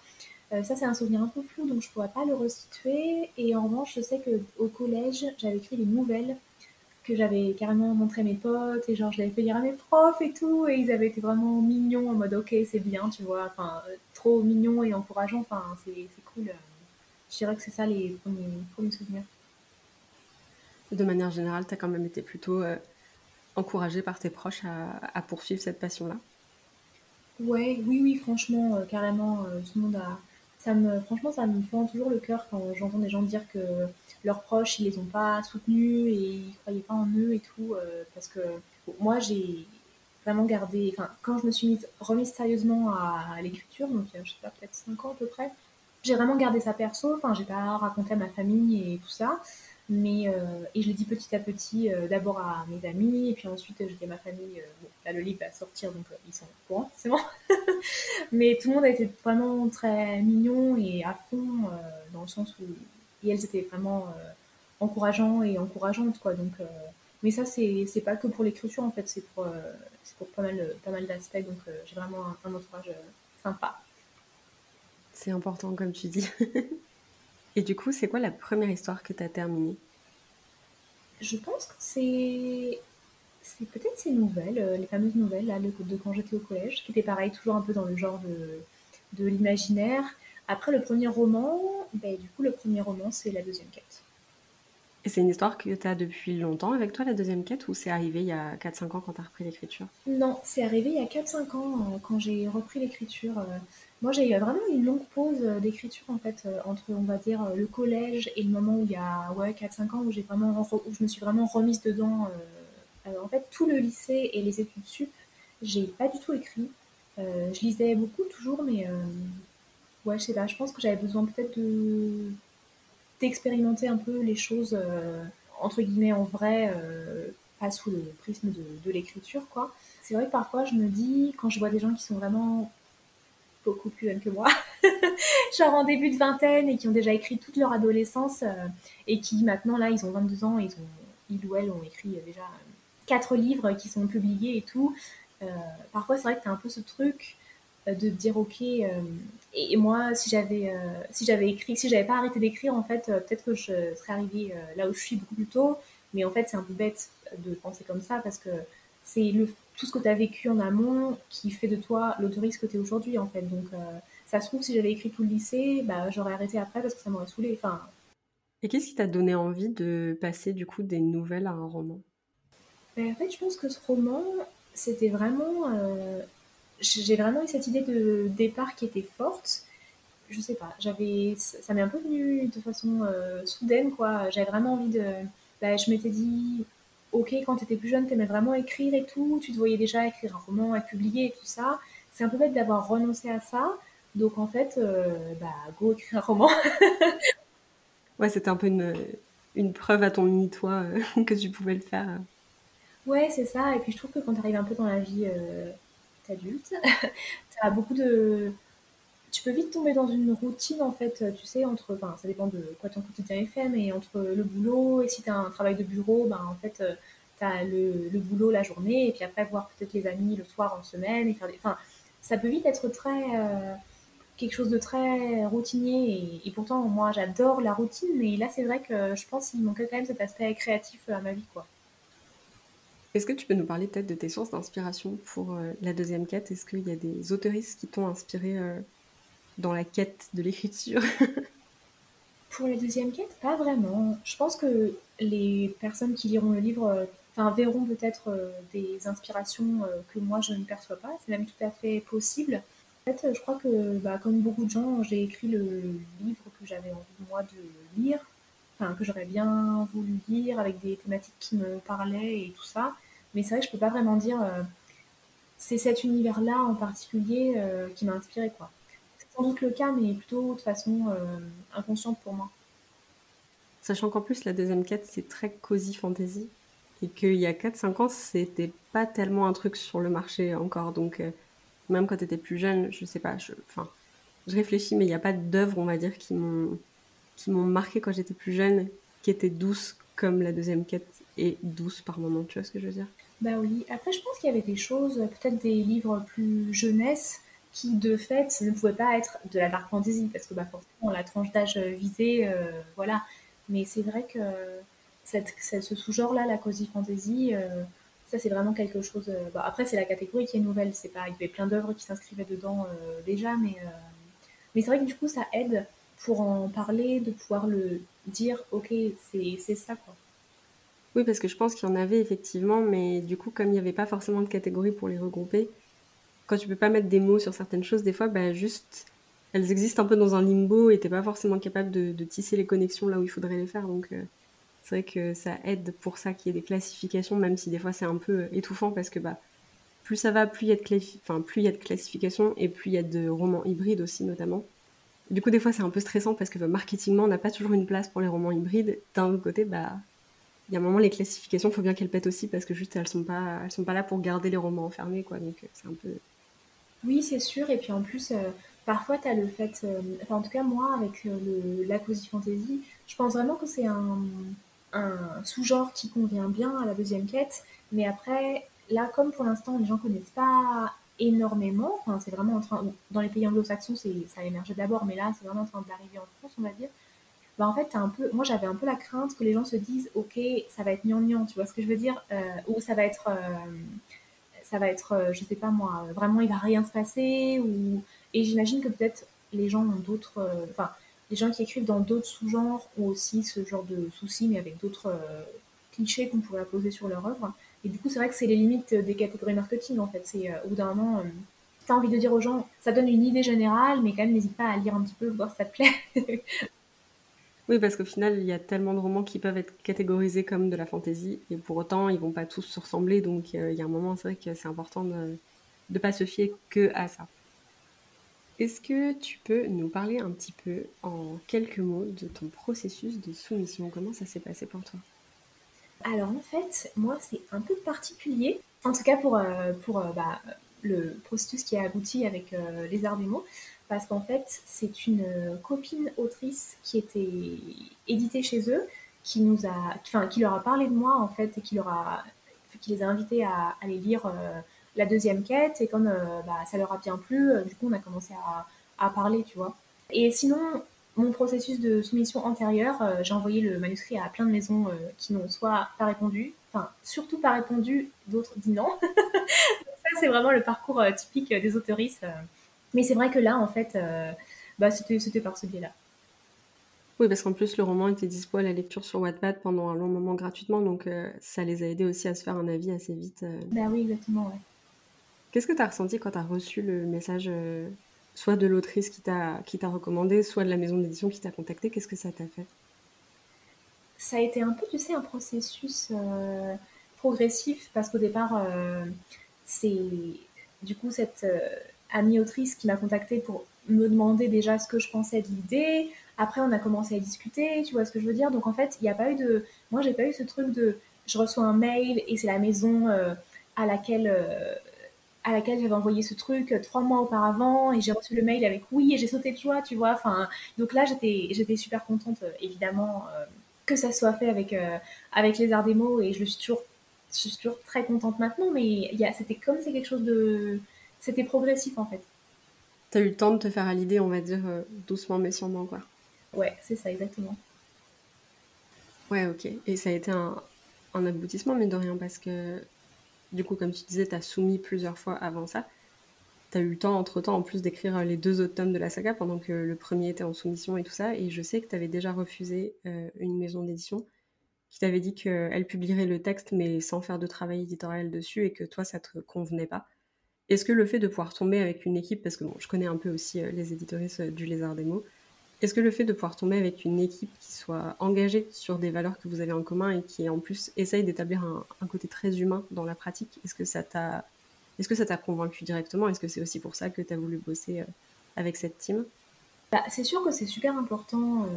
ça, c'est un souvenir un peu flou, donc je ne pourrais pas le restituer. Et en revanche, je sais qu'au collège, j'avais écrit des nouvelles que j'avais carrément montré à mes potes et genre je l'avais fait lire à mes profs et tout et ils avaient été vraiment mignons en mode ok c'est bien tu vois enfin trop mignon et encourageant enfin c'est cool je dirais que c'est ça les premiers, premiers souvenirs de manière générale tu as quand même été plutôt encouragé par tes proches à, poursuivre cette passion-là? Ouais, oui, oui, franchement, euh, carrément, euh, tout le monde a. Franchement, ça me fend toujours le cœur quand j'entends des gens dire que leurs proches, ils les ont pas soutenus et ils croyaient pas en eux et tout. Euh, parce que moi, j'ai vraiment gardé. Enfin, quand je me suis mise, remise sérieusement à, l'écriture, donc je sais pas, peut-être 5 ans à peu près, j'ai vraiment gardé ça perso. Enfin, j'ai pas raconté à ma famille et tout ça. Mais, et je l'ai dit petit à petit, d'abord à mes amis, et puis ensuite je dis à ma famille, bon, là le livre va sortir, donc ils sont au courant, c'est bon. (laughs) Mais tout le monde a été vraiment très mignon et à fond, dans le sens où et elles étaient vraiment encourageants et encourageantes, quoi. Donc, mais ça, c'est pas que pour l'écriture, en fait, c'est pour, pour pas mal, pas mal d'aspects, donc j'ai vraiment un, un entourage sympa. C'est important, comme tu dis. (laughs) Et du coup, c'est quoi la première histoire que tu as terminée? Je pense que c'est. Peut-être ces nouvelles, euh, les fameuses nouvelles de quand j'étais au collège, qui étaient pareil, toujours un peu dans le genre de, de l'imaginaire. Après le premier roman, ben, du coup, le premier roman, c'est la deuxième quête. Et c'est une histoire que tu as depuis longtemps avec toi, la deuxième quête, ou c'est arrivé il y a 4-5 ans quand tu as repris l'écriture? Non, c'est arrivé il y a 4-5 ans euh, quand j'ai repris l'écriture. Euh, moi, j'ai eu vraiment une longue pause euh, d'écriture, en fait, entre, on va dire, le collège et le moment où il y a ouais, 4-5 ans, où, vraiment, où je me suis vraiment remise dedans. en fait, tout le lycée et les études sup, j'ai pas du tout écrit. je lisais beaucoup, toujours, mais ouais, je sais pas, je pense que j'avais besoin peut-être de d'expérimenter un peu les choses, entre guillemets, en vrai, pas sous le prisme de, l'écriture, quoi. C'est vrai que parfois, je me dis, quand je vois des gens qui sont vraiment beaucoup plus jeunes que moi, (laughs) genre en début de vingtaine et qui ont déjà écrit toute leur adolescence euh, et qui maintenant là ils ont 22 ans, ils, ont, ils ou elles ont écrit déjà quatre livres qui sont publiés et tout. Euh, parfois c'est vrai que tu as un peu ce truc euh, de dire ok et, moi si j'avais si j'avais écrit si j'avais pas arrêté d'écrire en fait peut-être que je serais arrivée là où je suis beaucoup plus tôt mais en fait c'est un peu bête de penser comme ça parce que c'est le tout ce que tu as vécu en amont qui fait de toi l'autoriste que tu es aujourd'hui, en fait. Donc, euh, ça se trouve, si j'avais écrit tout le lycée, bah, j'aurais arrêté après parce que ça m'aurait saoulé. Enfin... Et qu'est-ce qui t'a donné envie de passer, du coup, des nouvelles à un roman? Ben, En fait, je pense que ce roman, c'était vraiment... Euh, j'ai vraiment eu cette idée de départ qui était forte. Je sais pas, j'avais, ça m'est un peu venu de façon euh, soudaine, quoi. J'avais vraiment envie de... Ben, je m'étais dit, ok, quand tu étais plus jeune, tu aimais vraiment écrire et tout, tu te voyais déjà écrire un roman, à publier et tout ça. C'est un peu bête d'avoir renoncé à ça. Donc en fait, euh, bah, go écrire un roman. (laughs) ouais, c'était un peu une, une, preuve à ton mini-toi euh, (laughs) que tu pouvais le faire. Ouais, c'est ça. Et puis je trouve que quand tu arrives un peu dans la vie adulte, (laughs) tu as beaucoup de. Tu peux vite tomber dans une routine en fait, tu sais, entre. Enfin, ça dépend de quoi ton quotidien est fait, mais entre le boulot et si tu as un travail de bureau, ben en fait le, boulot la journée, et puis après voir peut-être les amis le soir en semaine, et faire des... Enfin, ça peut vite être très... Euh, quelque chose de très routinier, et, pourtant, moi, j'adore la routine, mais là, c'est vrai que je pense qu'il manquait quand même cet aspect créatif à ma vie, quoi. Est-ce que tu peux nous parler peut-être de tes sources d'inspiration pour euh, la deuxième quête? Est-ce qu'il y a des autoristes qui t'ont inspiré euh, dans la quête de l'écriture? (laughs) Pour la deuxième quête, pas vraiment. Je pense que les personnes qui liront le livre enfin, verront peut-être euh, des inspirations euh, que moi je ne perçois pas. C'est même tout à fait possible. En fait, je crois que, bah, comme beaucoup de gens, j'ai écrit le livre que j'avais envie moi de lire, enfin que j'aurais bien voulu lire avec des thématiques qui me parlaient et tout ça. Mais c'est vrai que je peux pas vraiment dire euh, c'est cet univers-là en particulier qui m'a inspiré quoi. C'est sans doute le cas, mais plutôt de façon inconsciente pour moi. Sachant qu'en plus la deuxième quête c'est très cosy fantasy et qu'il y a 4-5 ans, c'était pas tellement un truc sur le marché encore. Donc, euh, même quand tu étais plus jeune, je sais pas, je, je réfléchis, mais il n'y a pas d'œuvres, on va dire, qui m'ont, qui m'ont marqué quand j'étais plus jeune, qui étaient douces comme la deuxième quête et douce par moments. Tu vois ce que je veux dire? Bah oui. Après, je pense qu'il y avait des choses, peut-être des livres plus jeunesse, qui de fait ne pouvaient pas être de la dark fantasy, parce que bah, forcément, la tranche d'âge visée, euh, voilà. Mais c'est vrai que ce sous-genre-là, la cozy fantasy, euh, ça c'est vraiment quelque chose. Euh, bah, après, c'est la catégorie qui est nouvelle. C'est pas, il y avait plein d'œuvres qui s'inscrivaient dedans euh, déjà, mais mais c'est vrai que du coup, ça aide pour en parler, de pouvoir le dire. Ok, c'est ça quoi. Oui, parce que je pense qu'il y en avait effectivement, mais du coup, comme il n'y avait pas forcément de catégorie pour les regrouper, quand tu peux pas mettre des mots sur certaines choses, des fois, bah, juste, elles existent un peu dans un limbo et t'es pas forcément capable de, tisser les connexions là où il faudrait les faire. Donc, c'est vrai que ça aide pour ça qu'il y ait des classifications, même si des fois c'est un peu euh, étouffant parce que bah, plus ça va, plus il y a de, de classifications et plus il y a de romans hybrides aussi notamment. du coup, des fois, c'est un peu stressant parce que bah, marketingement, on n'a pas toujours une place pour les romans hybrides. D'un autre côté, bah, y a un moment, les classifications, il faut bien qu'elles pètent aussi parce que juste, elles sont pas, elles sont pas là pour garder les romans enfermés, quoi. Donc, c'est un peu. Oui, c'est sûr. Et puis en plus, parfois, tu as le fait. enfin, en tout cas, moi, avec le, la cozy fantasy, je pense vraiment que c'est un, un sous-genre qui convient bien à la deuxième quête. Mais après, là, comme pour l'instant, les gens connaissent pas énormément, enfin, c'est vraiment en train, dans les pays anglo-saxons, ça a émergé d'abord, mais là, c'est vraiment en train d'arriver en France, on va dire. Bah, en fait, un peu, moi, j'avais un peu la crainte que les gens se disent, ok, ça va être gnangnan, tu vois ce que je veux dire, euh, ou ça va être, euh, ça va être, euh, je sais pas moi, vraiment, il va rien se passer, ou, et j'imagine que peut-être les gens ont d'autres, enfin, les gens qui écrivent dans d'autres sous-genres ont aussi ce genre de soucis, mais avec d'autres clichés qu'on pourrait poser sur leur œuvre. Et du coup, c'est vrai que c'est les limites des catégories marketing, en fait. C'est au bout d'un moment, tu as envie de dire aux gens, ça donne une idée générale, mais quand même, n'hésite pas à lire un petit peu, voir si ça te plaît. (laughs) oui, parce qu'au final, il y a tellement de romans qui peuvent être catégorisés comme de la fantaisie, et pour autant, ils vont pas tous se ressembler. Donc, il y a un moment, c'est vrai que c'est important de ne pas se fier que à ça. Est-ce que tu peux nous parler un petit peu en quelques mots de ton processus de soumission? Comment ça s'est passé pour toi? Alors en fait, moi c'est un peu particulier, en tout cas pour, euh, pour euh, bah, le processus qui a abouti avec euh, Les Arts des mots, parce qu'en fait c'est une copine autrice qui était éditée chez eux, qui nous a, enfin qui leur a parlé de moi en fait et qui leur a, qui les a invités à aller lire la deuxième quête, et comme euh, bah, ça leur a bien plu, euh, du coup, on a commencé à, parler, tu vois. Et sinon, mon processus de soumission antérieur, euh, j'ai envoyé le manuscrit à plein de maisons qui n'ont soit pas répondu, enfin, surtout pas répondu, d'autres dit non. (laughs) ça, c'est vraiment le parcours typique des autoristes. Mais c'est vrai que là, en fait, bah, c'était par ce biais-là. Oui, parce qu'en plus, le roman était dispo à la lecture sur Wattpad pendant un long moment gratuitement, donc ça les a aidés aussi à se faire un avis assez vite. Bah oui, exactement, ouais. Qu'est-ce que tu as ressenti quand tu as reçu le message, euh, soit de l'autrice qui t'a recommandé, soit de la maison d'édition qui t'a contacté? Qu'est-ce que ça t'a fait? Ça a été un peu, tu sais, un processus euh, progressif, parce qu'au départ, euh, c'est du coup cette amie autrice qui m'a contactée pour me demander déjà ce que je pensais de l'idée. Après, on a commencé à discuter, tu vois ce que je veux dire. Donc en fait, il n'y a pas eu de... Moi, j'ai pas eu ce truc de... Je reçois un mail et c'est la maison à laquelle à laquelle j'avais envoyé ce truc euh, trois mois auparavant et j'ai reçu le mail avec oui et j'ai sauté de joie, tu vois. Enfin, donc là, j'étais, j'étais super contente, euh, évidemment, euh, que ça soit fait avec, avec les arts mots et je suis toujours, je suis toujours très contente maintenant, mais c'était comme c'est quelque chose de. C'était progressif en fait. T'as eu le temps de te faire à l'idée, on va dire, doucement mais sûrement, quoi. Ouais, c'est ça, exactement. Ouais, ok. Et ça a été un, un aboutissement, mais de rien, parce que du coup, comme tu disais, tu as soumis plusieurs fois avant ça. Tu as eu le temps, entre-temps, en plus d'écrire les deux autres tomes de la saga pendant que le premier était en soumission et tout ça. Et je sais que tu avais déjà refusé euh, une maison d'édition qui t'avait dit qu'elle publierait le texte mais sans faire de travail éditorial dessus et que toi, ça te convenait pas. Est-ce que le fait de pouvoir tomber avec une équipe, parce que bon, je connais un peu aussi euh, les éditoristes euh, du Lézard des mots, est-ce que le fait de pouvoir tomber avec une équipe qui soit engagée sur des valeurs que vous avez en commun et qui en plus essaye d'établir un, côté très humain dans la pratique, est-ce que ça t'a est-ce que ça t'a convaincu directement? Est-ce que c'est aussi pour ça que tu as voulu bosser euh, avec cette team? Bah, C'est sûr que c'est super important.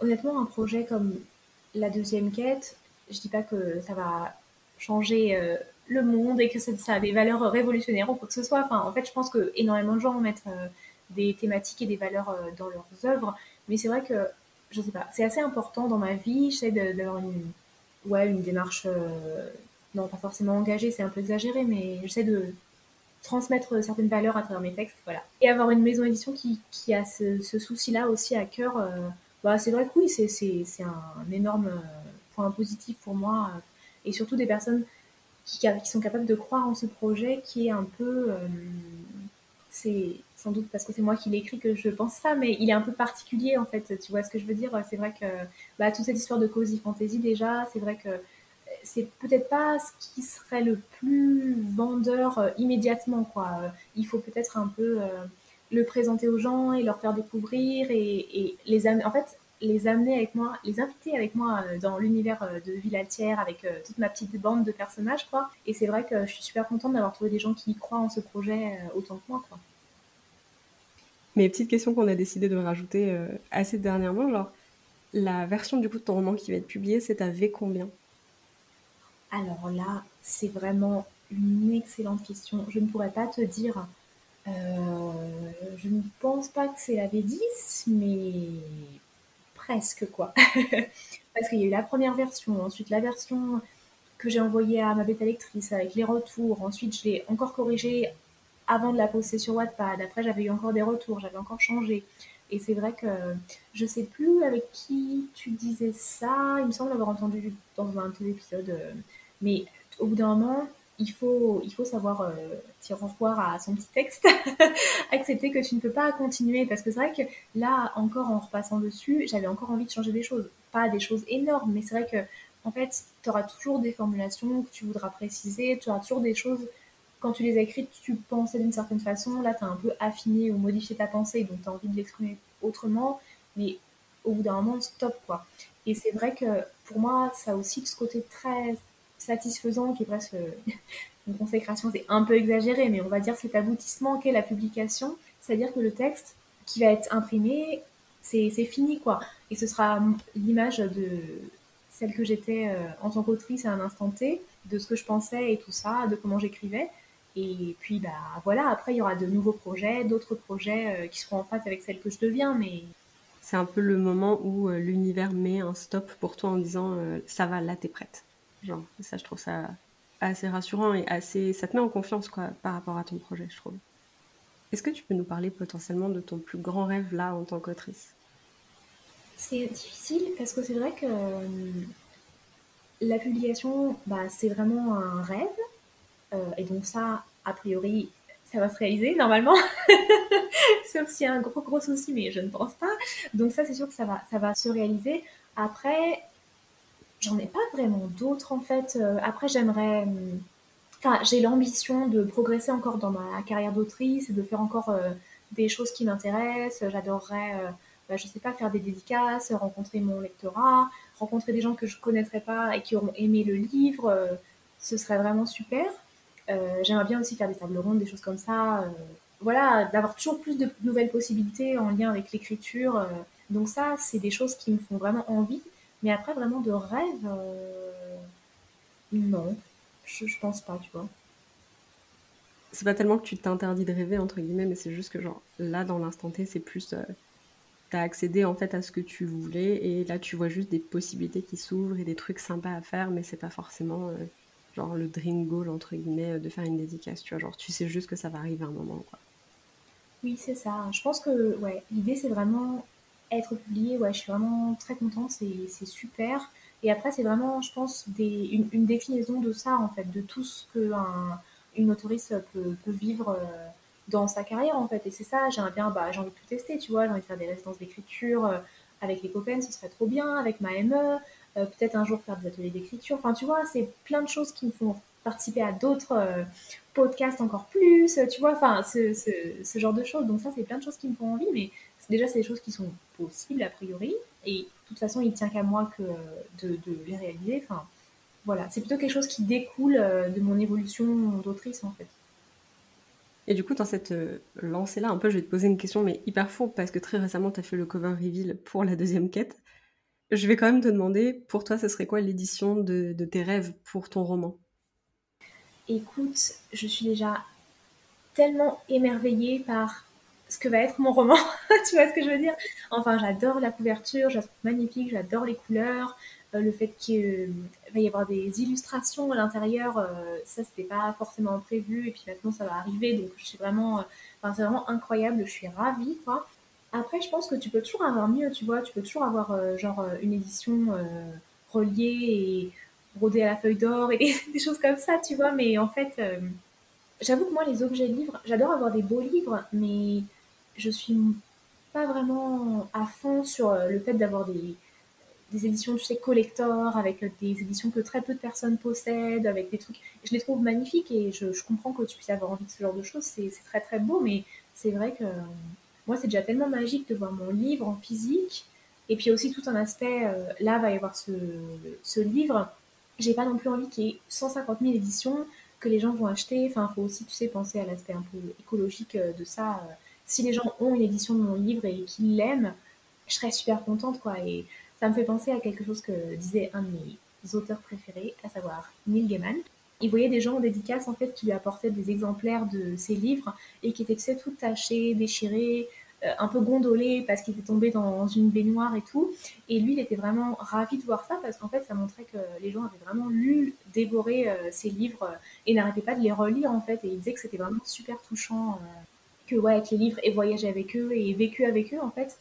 Honnêtement, un projet comme la deuxième quête, je dis pas que ça va changer le monde et que ça, a des valeurs révolutionnaires ou quoi que ce soit. Enfin, en fait, je pense que énormément de gens mettent des thématiques et des valeurs euh, dans leurs œuvres. Mais c'est vrai que, je sais pas, c'est assez important dans ma vie. J'essaie d'avoir une, ouais, une démarche, euh, non pas forcément engagée, c'est un peu exagéré, mais j'essaie de transmettre certaines valeurs à travers mes textes. Voilà. Et avoir une maison d'édition qui, a ce, souci-là aussi à cœur, euh, bah, c'est vrai que oui, c'est un énorme point positif pour moi. et surtout des personnes qui, sont capables de croire en ce projet qui est un peu c'est sans doute parce que c'est moi qui l'ai écrit que je pense ça, mais il est un peu particulier en fait. Tu vois ce que je veux dire? C'est vrai que bah, toute cette histoire de cozy fantasy déjà, c'est vrai que c'est peut-être pas ce qui serait le plus vendeur euh, immédiatement quoi. il faut peut-être un peu euh, le présenter aux gens et leur faire découvrir et, les amener. En fait, les amener avec moi, les inviter avec moi euh, dans l'univers de Villaltière avec toute ma petite bande de personnages quoi. Et c'est vrai que je suis super contente d'avoir trouvé des gens qui croient en ce projet autant que moi quoi. Mais petite question qu'on a décidé de rajouter euh, assez dernièrement, genre la version du coup de ton roman qui va être publiée, c'est à V combien? Alors là, c'est vraiment une excellente question. Je ne pourrais pas te dire. Euh, je ne pense pas que c'est la V10, mais presque quoi. (laughs) Parce qu'il y a eu la première version, ensuite la version que j'ai envoyée à ma bêta lectrice avec les retours, ensuite je l'ai encore corrigée avant de la poster sur Wattpad. Après, j'avais eu encore des retours, j'avais encore changé. Et c'est vrai que je sais plus avec qui tu disais ça. Il me semble avoir entendu dans un autre épisode. Euh, mais au bout d'un moment, il faut, il faut savoir euh, dire au revoir à son petit texte, (laughs) accepter que tu ne peux pas continuer. Parce que c'est vrai que là, encore en repassant dessus, j'avais encore envie de changer des choses. Pas des choses énormes, mais c'est vrai que en fait, tu auras toujours des formulations que tu voudras préciser, tu auras toujours des choses quand tu les as écrites, tu pensais d'une certaine façon, là tu as un peu affiné ou modifié ta pensée, donc tu as envie de l'exprimer autrement, mais au bout d'un moment, stop quoi. Et c'est vrai que pour moi, ça a aussi ce côté très satisfaisant qui est presque (laughs) une consécration, c'est un peu exagéré, mais on va dire cet aboutissement qu'est la publication, c'est-à-dire que le texte qui va être imprimé, c'est fini quoi. Et ce sera l'image de celle que j'étais euh, en tant qu'autrice à un instant T, de ce que je pensais et tout ça, de comment j'écrivais. Et puis, bah, voilà, après, il y aura de nouveaux projets, d'autres projets euh, qui seront en face avec celle que je deviens, mais... C'est un peu le moment où euh, l'univers met un stop pour toi en disant euh, ça va, là, t'es prête. Genre, ça, je trouve ça assez rassurant et assez... Ça te met en confiance, quoi, par rapport à ton projet, je trouve. Est-ce que tu peux nous parler potentiellement de ton plus grand rêve, là, en tant qu'autrice? C'est difficile, parce que c'est vrai que la publication, bah, c'est vraiment un rêve. et donc ça, a priori, ça va se réaliser normalement. (laughs) Sauf s'il y a un gros gros souci, mais je ne pense pas. Donc ça, c'est sûr que ça va, ça va se réaliser. Après, j'en ai pas vraiment d'autres en fait. Euh, après, j'aimerais... Hum, enfin, j'ai l'ambition de progresser encore dans ma carrière d'autrice et de faire encore euh, des choses qui m'intéressent. J'adorerais, euh, bah, je sais pas, faire des dédicaces, rencontrer mon lectorat, rencontrer des gens que je connaîtrais pas et qui auront aimé le livre. ce serait vraiment super. Euh, j'aimerais bien aussi faire des tables rondes, des choses comme ça. Euh, voilà, d'avoir toujours plus de nouvelles possibilités en lien avec l'écriture. Euh. donc ça, c'est des choses qui me font vraiment envie. Mais après, vraiment de rêve, non, je, je pense pas, tu vois. C'est pas tellement que tu t'interdis de rêver entre guillemets mais c'est juste que genre là dans l'instant T c'est plus euh, t'as accédé en fait à ce que tu voulais et là tu vois juste des possibilités qui s'ouvrent et des trucs sympas à faire mais c'est pas forcément genre le dream goal entre guillemets euh, de faire une dédicace tu vois. Genre tu sais juste que ça va arriver un moment quoi. Oui c'est ça. Je pense que ouais l'idée c'est vraiment être publié ouais je suis vraiment très contente c'est super et après c'est vraiment je pense une, déclinaison de ça en fait de tout ce que un, autoriste peut, vivre euh, dans sa carrière en fait et c'est ça j'aimerais bien bah j'ai envie de tout tester tu vois j'ai envie de faire des résidences d'écriture euh, avec les copains ce serait trop bien avec ma ME euh, peut-être un jour faire des ateliers d'écriture. Enfin, tu vois, c'est plein de choses qui me font participer à d'autres podcasts encore plus, tu vois, enfin, ce, ce, genre de choses. Donc ça, c'est plein de choses qui me font envie, mais déjà, c'est des choses qui sont possibles a priori. Et de toute façon, il tient qu'à moi que de, de, les réaliser. Enfin, voilà, c'est plutôt quelque chose qui découle euh, de mon évolution d'autrice, en fait. Et du coup, dans cette lancée-là, un peu, je vais te poser une question, mais hyper faux, parce que très récemment, tu as fait le cover reveal pour la deuxième quête. Je vais quand même te demander, pour toi, ce serait quoi l'édition de, tes rêves pour ton roman? Écoute, je suis déjà tellement émerveillée par ce que va être mon roman. (laughs) tu vois ce que je veux dire? Enfin, j'adore la couverture, je la trouve magnifique, j'adore les couleurs, euh, le fait qu'il va y avoir des illustrations à l'intérieur, euh, ça c'était pas forcément prévu et puis maintenant ça va arriver, donc je suis vraiment, euh, enfin, c'est vraiment incroyable, je suis ravie quoi. Après, je pense que tu peux toujours avoir mieux, tu vois. Tu peux toujours avoir euh, genre euh, une édition euh, reliée et brodée à la feuille d'or et (laughs) des, choses comme ça, tu vois. Mais en fait, j'avoue que moi, les objets livres, j'adore avoir des beaux livres, mais je suis pas vraiment à fond sur le fait d'avoir des, éditions, tu sais, collector, avec des éditions que très peu de personnes possèdent, avec des trucs. Je les trouve magnifiques et je, comprends que tu puisses avoir envie de ce genre de choses. C'est très très beau, mais c'est vrai que moi, c'est déjà tellement magique de voir mon livre en physique. Et puis aussi tout un aspect, euh, là va y avoir ce, ce livre. J'ai pas non plus envie qu'il y ait 150 000 éditions que les gens vont acheter. Enfin, faut aussi, tu sais, penser à l'aspect un peu écologique euh, de ça. Si les gens ont une édition de mon livre et qu'ils l'aiment, je serais super contente, quoi. Et ça me fait penser à quelque chose que disait un de mes auteurs préférés, à savoir Neil Gaiman. Il voyait des gens en dédicace, en fait, qui lui apportaient des exemplaires de ses livres et qui étaient, tu sais, tout tachés, déchirés, euh, un peu gondolés parce qu'il était tombé dans une baignoire et tout. Et lui, il était vraiment ravi de voir ça parce qu'en fait, ça montrait que les gens avaient vraiment lu, dévoré euh, ses livres et n'arrêtaient pas de les relire, en fait. Et il disait que c'était vraiment super touchant euh, que, ouais, avec les livres et voyager avec eux et vécu avec eux, en fait.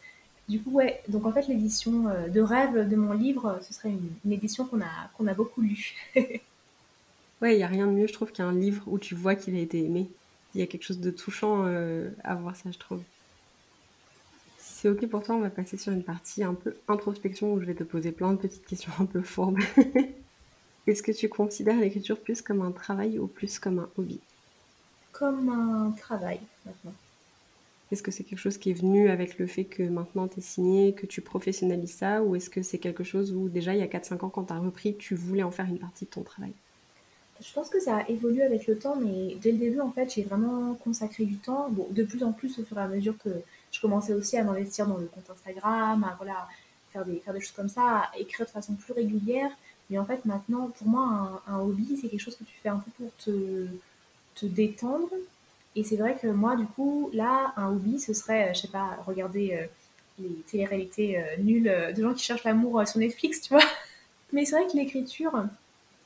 Du coup, ouais, donc en fait, l'édition de rêve de mon livre, ce serait une, édition qu'on a, qu'on a beaucoup lue. (laughs) ouais, il n'y a rien de mieux, je trouve, qu'un livre où tu vois qu'il a été aimé. Il y a quelque chose de touchant à voir ça, je trouve. Si c'est ok pour toi, on va passer sur une partie un peu introspection où je vais te poser plein de petites questions un peu fourbes. (laughs) Est-ce que tu considères l'écriture plus comme un travail ou plus comme un hobby? Comme un travail maintenant. Est-ce que c'est quelque chose qui est venu avec le fait que maintenant tu es signé, que tu professionnalises ça, ou est-ce que c'est quelque chose où déjà il y a 4-5 ans quand tu as repris, tu voulais en faire une partie de ton travail? Je pense que ça a évolué avec le temps, mais dès le début en fait j'ai vraiment consacré du temps, bon, de plus en plus au fur et à mesure que je commençais aussi à m'investir dans le compte Instagram, à voilà, faire, des, faire des choses comme ça, à écrire de façon plus régulière. Mais en fait maintenant pour moi un, hobby c'est quelque chose que tu fais un peu pour te, te détendre et c'est vrai que moi, du coup, là, un hobby, ce serait, euh, je sais pas, regarder euh, les télé-réalités euh, nulles de gens qui cherchent l'amour sur Netflix, tu vois. (laughs) Mais c'est vrai que l'écriture,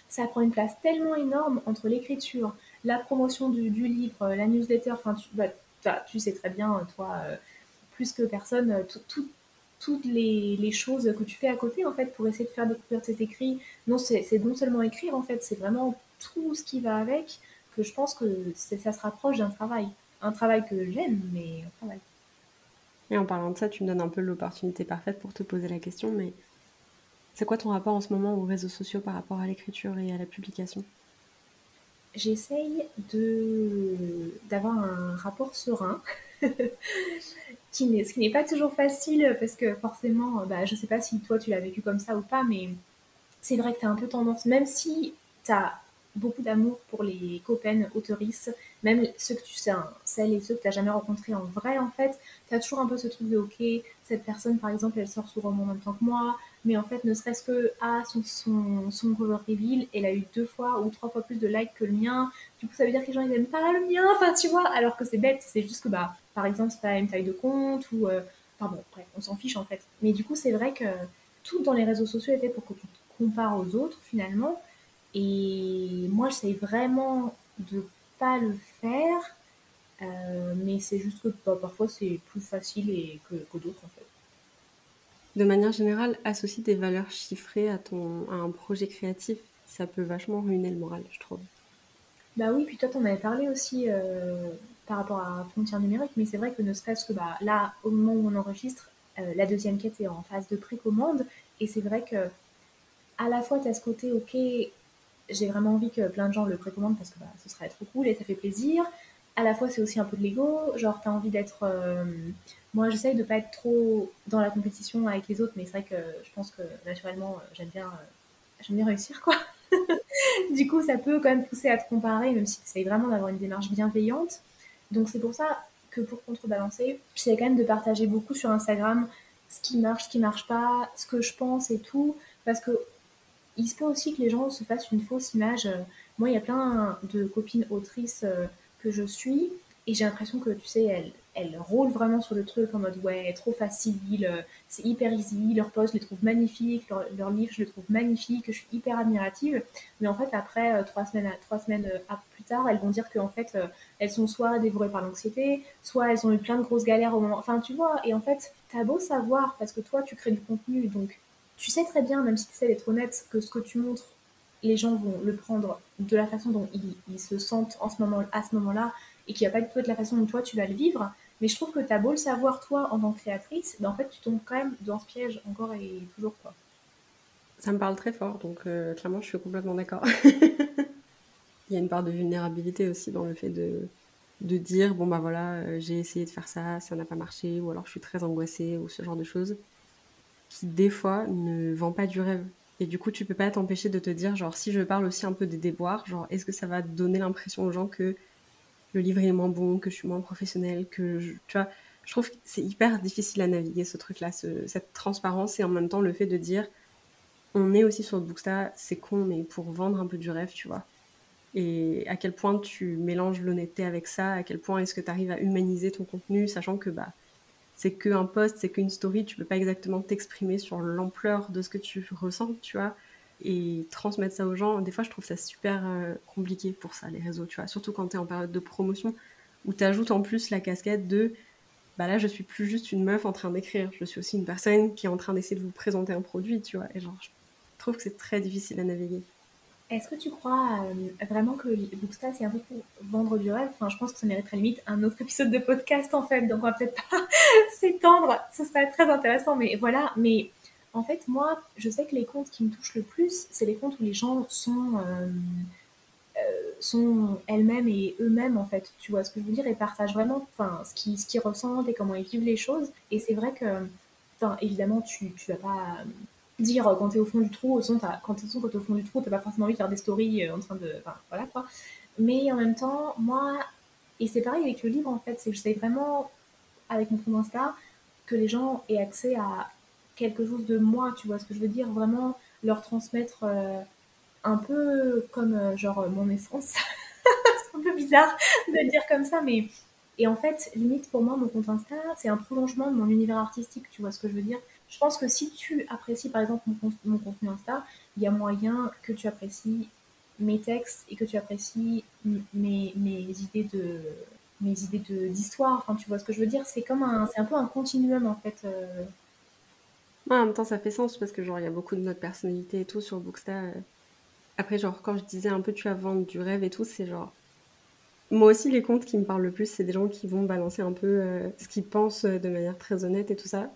ça prend une place tellement énorme entre l'écriture, la promotion du, livre, la newsletter, enfin, tu, bah, sais très bien, toi, plus que personne, toutes les, choses que tu fais à côté, en fait, pour essayer de faire découvrir tes écrits. Non, c'est non seulement écrire, en fait, c'est vraiment tout ce qui va avec que je pense que ça se rapproche d'un travail. Un travail que j'aime, mais un travail. Et en parlant de ça, tu me donnes un peu l'opportunité parfaite pour te poser la question, mais c'est quoi ton rapport en ce moment aux réseaux sociaux par rapport à l'écriture et à la publication? J'essaye de d'avoir un rapport serein, (laughs) qui n'est, ce qui n'est pas toujours facile parce que forcément, bah, je sais pas si toi tu l'as vécu comme ça ou pas, mais c'est vrai que tu as un peu tendance, même si tu as beaucoup d'amour pour les copaines autoristes, même ceux que tu sais, celles et ceux que tu n'as jamais rencontrés en vrai, en fait, tu as toujours un peu ce truc de ok, cette personne par exemple, elle sort souvent en même temps que moi, mais en fait, ne serait-ce que ah, son, son, son cover reveal, elle a eu deux fois ou trois fois plus de likes que le mien, du coup, ça veut dire que les gens ils aiment pas le mien, (laughs) enfin, tu vois, alors que c'est bête, c'est juste que bah, par exemple, c'est pas une taille de compte ou. Euh, enfin bon, bref, on s'en fiche en fait. Mais du coup, c'est vrai que tout dans les réseaux sociaux est fait pour que tu te compares aux autres finalement. Et moi, j'essaye vraiment de pas le faire, euh, mais c'est juste que bah, parfois c'est plus facile et que, d'autres en fait. De manière générale, associer des valeurs chiffrées à, ton, à un projet créatif, ça peut vachement ruiner le moral, je trouve. Bah oui, puis toi, t'en avais parlé aussi euh, par rapport à Frontières numériques, mais c'est vrai que ne serait-ce que bah, là, au moment où on enregistre, euh, la deuxième quête est en phase de précommande, et c'est vrai que à la fois, tu as ce côté, ok, j'ai vraiment envie que plein de gens le précommandent parce que bah, ce serait trop cool et ça fait plaisir. À la fois, c'est aussi un peu de l'ego, genre t'as envie d'être. Euh, moi, j'essaye de pas être trop dans la compétition avec les autres, mais c'est vrai que je pense que naturellement, euh, j'aime bien, euh, bien réussir, quoi. (laughs) du coup, ça peut quand même pousser à te comparer, même si tu essayes vraiment d'avoir une démarche bienveillante. Donc, c'est pour ça que pour contrebalancer, j'essaie quand même de partager beaucoup sur Instagram ce qui marche, ce qui marche pas, ce que je pense et tout, parce que il se peut aussi que les gens se fassent une fausse image. Moi, il y a plein de copines autrices euh, que je suis et j'ai l'impression que, tu sais, elles, elles roulent vraiment sur le truc en mode ouais, trop facile, euh, c'est hyper easy, leur post, je les trouve magnifiques, leur, leur, livre, je les trouve magnifiques, je suis hyper admirative. Mais en fait, après, euh, trois semaines, trois semaines plus tard, elles vont dire qu'en fait, elles sont soit dévorées par l'anxiété, soit elles ont eu plein de grosses galères au moment. Enfin, tu vois, et en fait, t'as beau savoir, parce que toi, tu crées du contenu, donc tu sais très bien, même si tu sais d'être honnête, que ce que tu montres, les gens vont le prendre de la façon dont ils, se sentent à ce moment-là, et qu'il n'y a pas du tout de la façon dont toi tu vas le vivre. Mais je trouve que tu as beau le savoir, toi, en tant que créatrice, ben en fait, tu tombes quand même dans ce piège encore et toujours. quoi. Ça me parle très fort, donc euh, clairement, je suis complètement d'accord. (laughs) Il y a une part de vulnérabilité aussi dans le fait de, de dire bon, bah voilà, euh, j'ai essayé de faire ça, ça n'a pas marché, ou alors je suis très angoissée, ou ce genre de choses qui des fois ne vend pas du rêve. Et du coup, tu peux pas t'empêcher de te dire, genre, si je parle aussi un peu des déboires, genre, est-ce que ça va donner l'impression aux gens que le livre est moins bon, que je suis moins professionnelle, que je, tu vois, je trouve que c'est hyper difficile à naviguer ce truc-là, cette transparence et en même temps le fait de dire on est aussi sur Booksta, c'est con, mais pour vendre un peu du rêve, tu vois. Et à quel point tu mélanges l'honnêteté avec ça, à quel point est-ce que tu arrives à humaniser ton contenu, sachant que bah, c'est qu'un post, c'est qu'une story, tu peux pas exactement t'exprimer sur l'ampleur de ce que tu ressens, tu vois. Et transmettre ça aux gens, des fois je trouve ça super euh, compliqué pour ça, les réseaux, tu vois. Surtout quand tu es en période de promotion, où tu ajoutes en plus la casquette de bah là je suis plus juste une meuf en train d'écrire, je suis aussi une personne qui est en train d'essayer de vous présenter un produit, tu vois. Et genre, je trouve que c'est très difficile à naviguer. Est-ce que tu crois euh, vraiment que Booksta c'est un peu pour vendre du rêve? Je pense que ça mériterait limite un autre épisode de podcast en fait, donc on va peut-être pas (laughs) s'étendre. Ce serait très intéressant, mais voilà. Mais en fait, moi, je sais que les comptes qui me touchent le plus, c'est les comptes où les gens sont euh, euh, sont elles-mêmes et eux-mêmes en fait. Tu vois ce que je veux dire? Et partagent vraiment, ce qu'ils qu'ils ressentent et comment ils vivent les choses. Et c'est vrai que, évidemment, tu tu vas pas dire euh, quand t'es au fond du trou, au son, quand t'es au fond du trou, t'as pas forcément envie de faire des stories euh, en train de. Voilà quoi. Mais en même temps, moi, et c'est pareil avec le livre en fait, c'est que j'essaie vraiment, avec mon compte Insta, que les gens aient accès à quelque chose de moi, tu vois ce que je veux dire, vraiment leur transmettre euh, un peu comme genre mon essence. (laughs) c'est un peu bizarre de le dire comme ça, mais. Et en fait, limite pour moi, mon compte Insta, c'est un prolongement de mon univers artistique, tu vois ce que je veux dire? Je pense que si tu apprécies par exemple mon, contenu Insta, il y a moyen que tu apprécies mes textes et que tu apprécies mes, idées de mes idées d'histoire. Enfin, tu vois ce que je veux dire? C'est comme un, un peu un continuum en fait. Euh. en même temps, ça fait sens parce que genre il y a beaucoup de notre personnalité et tout sur Booksta. Euh. Après, genre quand je disais un peu tu vas vendre du rêve et tout, c'est genre moi aussi les comptes qui me parlent le plus, c'est des gens qui vont balancer un peu euh, ce qu'ils pensent de manière très honnête et tout ça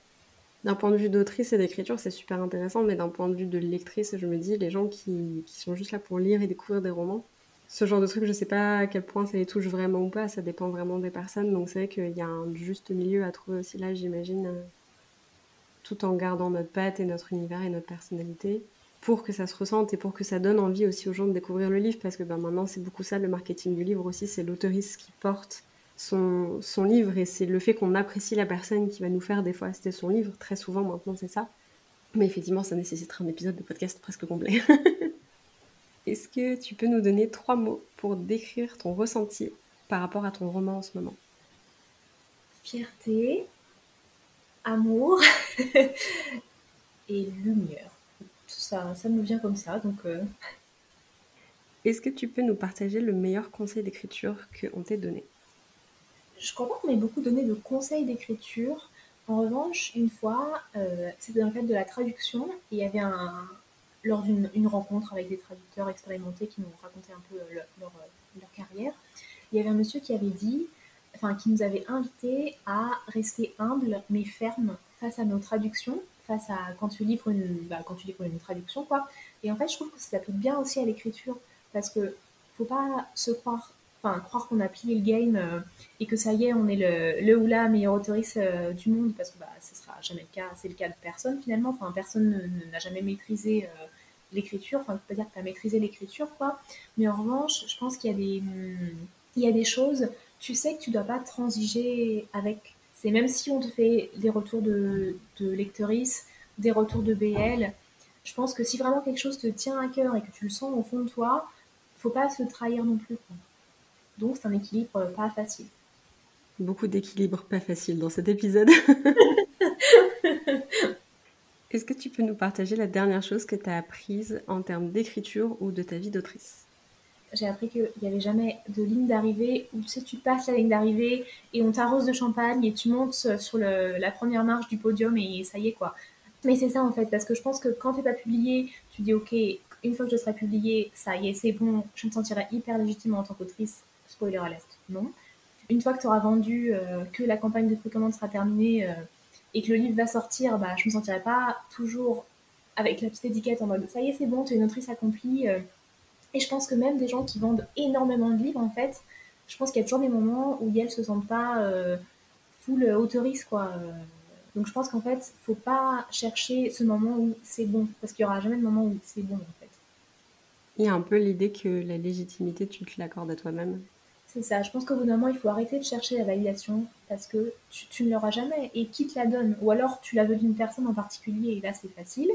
d'un point de vue d'autrice et d'écriture, c'est super intéressant, mais d'un point de vue de lectrice, je me dis, les gens qui, sont juste là pour lire et découvrir des romans, ce genre de truc, je sais pas à quel point ça les touche vraiment ou pas, ça dépend vraiment des personnes, donc c'est vrai qu'il y a un juste milieu à trouver aussi là, j'imagine, euh, tout en gardant notre patte et notre univers et notre personnalité, pour que ça se ressente et pour que ça donne envie aussi aux gens de découvrir le livre, parce que ben, maintenant c'est beaucoup ça, le marketing du livre aussi, c'est l'autoriste qui porte son, son livre et c'est le fait qu'on apprécie la personne qui va nous faire des fois c'était son livre. Très souvent maintenant c'est ça. Mais effectivement ça nécessitera un épisode de podcast presque complet. (laughs) Est-ce que tu peux nous donner trois mots pour décrire ton ressenti par rapport à ton roman en ce moment? Fierté, amour (laughs) et lumière. Tout ça, ça me vient comme ça, donc... Euh. Est-ce que tu peux nous partager le meilleur conseil d'écriture qu'on t'ait donné? Je pas qu'on m'ait beaucoup donné de conseils d'écriture. En revanche, une fois, euh, c'était dans le cadre de la traduction, il y avait lors d'une rencontre avec des traducteurs expérimentés qui nous racontaient un peu leur, leur, carrière, il y avait un monsieur qui avait dit, enfin, qui nous avait invités à rester humbles mais fermes face à nos traductions, face à quand tu livres une, bah, quand tu livres une traduction, quoi. Et en fait, je trouve que ça s'applique bien aussi à l'écriture parce que faut pas se croire croire qu'on a plié le game euh, et que ça y est, on est le, ou la meilleure autrice euh, du monde, parce que bah, ce sera jamais le cas, c'est le cas de personne finalement, enfin personne n'a jamais maîtrisé euh, l'écriture, enfin je peux dire que tu as maîtrisé l'écriture quoi, mais en revanche, je pense qu'il y a des, il y a des choses, tu sais que tu dois pas transiger avec, c'est même si on te fait des retours de, de lectrice, des retours de BL, je pense que si vraiment quelque chose te tient à cœur et que tu le sens au fond de toi, faut pas se trahir non plus. Donc c'est un équilibre pas facile. Beaucoup d'équilibre pas facile dans cet épisode. (laughs) Est-ce que tu peux nous partager la dernière chose que tu as apprise en termes d'écriture ou de ta vie d'autrice? J'ai appris qu'il n'y avait jamais de ligne d'arrivée où tu sais, tu passes la ligne d'arrivée et on t'arrose de champagne et tu montes sur la première marche du podium et ça y est quoi. Mais c'est ça en fait, parce que je pense que quand tu n'es pas publié, tu dis ok, une fois que je serai publié, ça y est, c'est bon, je me sentirai hyper légitime en tant qu'autrice spoiler alert, non. Une fois que tu auras vendu, euh, que la campagne de précommande sera terminée euh, et que le livre va sortir, bah, je me sentirai pas toujours avec la petite étiquette en mode ça y est, c'est bon, tu es une autrice accomplie. Euh. Et je pense que même des gens qui vendent énormément de livres, en fait, je pense qu'il y a toujours des moments où elles se sentent pas full autorise, quoi. Donc je pense qu'en fait, faut pas chercher ce moment où c'est bon, parce qu'il y aura jamais de moment où c'est bon, en fait. Il y a un peu l'idée que la légitimité, tu l'accordes à toi-même. C'est ça, je pense qu'au bout d'un moment, il faut arrêter de chercher la validation parce que tu, ne l'auras jamais. Et qui te la donne? Ou alors tu la veux d'une personne en particulier et là c'est facile.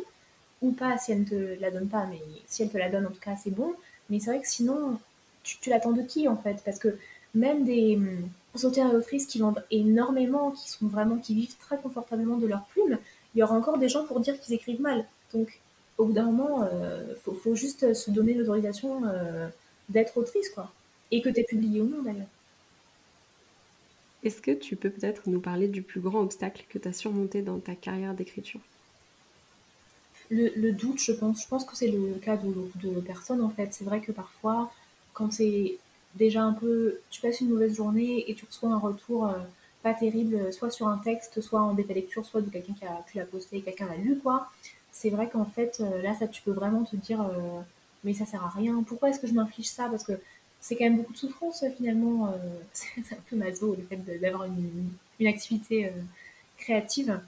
Ou pas si elle ne te la donne pas, mais si elle te la donne en tout cas c'est bon. Mais c'est vrai que sinon, tu, l'attends de qui en fait? Parce que même des hum, auteurs et autrices qui vendent énormément, qui sont vraiment, qui vivent très confortablement de leur plume, il y aura encore des gens pour dire qu'ils écrivent mal. Donc au bout d'un moment, il euh, faut, juste se donner l'autorisation euh, d'être autrice, quoi et que tu es publié ou non d'ailleurs. Est-ce que tu peux peut-être nous parler du plus grand obstacle que tu as surmonté dans ta carrière d'écriture? Le, doute, je pense. Je pense que c'est le cas de, de personnes en fait. C'est vrai que parfois, quand c'est déjà un peu. Tu passes une mauvaise journée et tu reçois un retour euh, pas terrible, soit sur un texte, soit en bêta lecture, soit de quelqu'un qui a, pu la posté, quelqu'un l'a lu, quoi. C'est vrai qu'en fait, euh, là, ça, tu peux vraiment te dire. Euh, mais ça sert à rien. Pourquoi est-ce que je m'inflige ça? Parce que c'est quand même beaucoup de souffrance finalement. Euh, (laughs) c'est un peu maso le fait d'avoir une, une, activité euh, créative.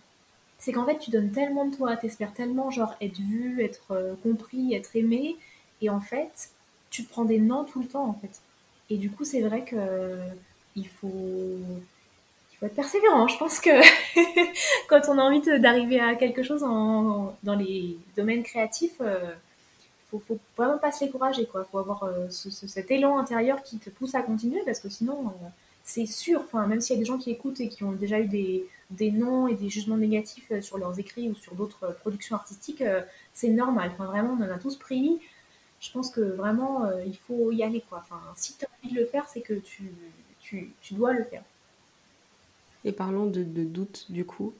C'est qu'en fait tu donnes tellement de toi, t'espères tellement genre être vu, être euh, compris, être aimé, et en fait tu te prends des non tout le temps en fait. Et du coup c'est vrai que faut il faut être persévérant. Je pense que (laughs) quand on a envie d'arriver à quelque chose en, dans les domaines créatifs faut, faut vraiment pas se décourager, quoi. Faut avoir euh, cet élan intérieur qui te pousse à continuer parce que sinon, euh, c'est sûr, enfin, même s'il y a des gens qui écoutent et qui ont déjà eu des, des noms et des jugements négatifs euh, sur leurs écrits ou sur d'autres productions artistiques, c'est normal. Enfin, vraiment, on en a tous pris. Je pense que vraiment, il faut y aller, quoi. Enfin, si tu as envie de le faire, c'est que tu, tu, tu, dois le faire. Et parlons de, de doute, du coup,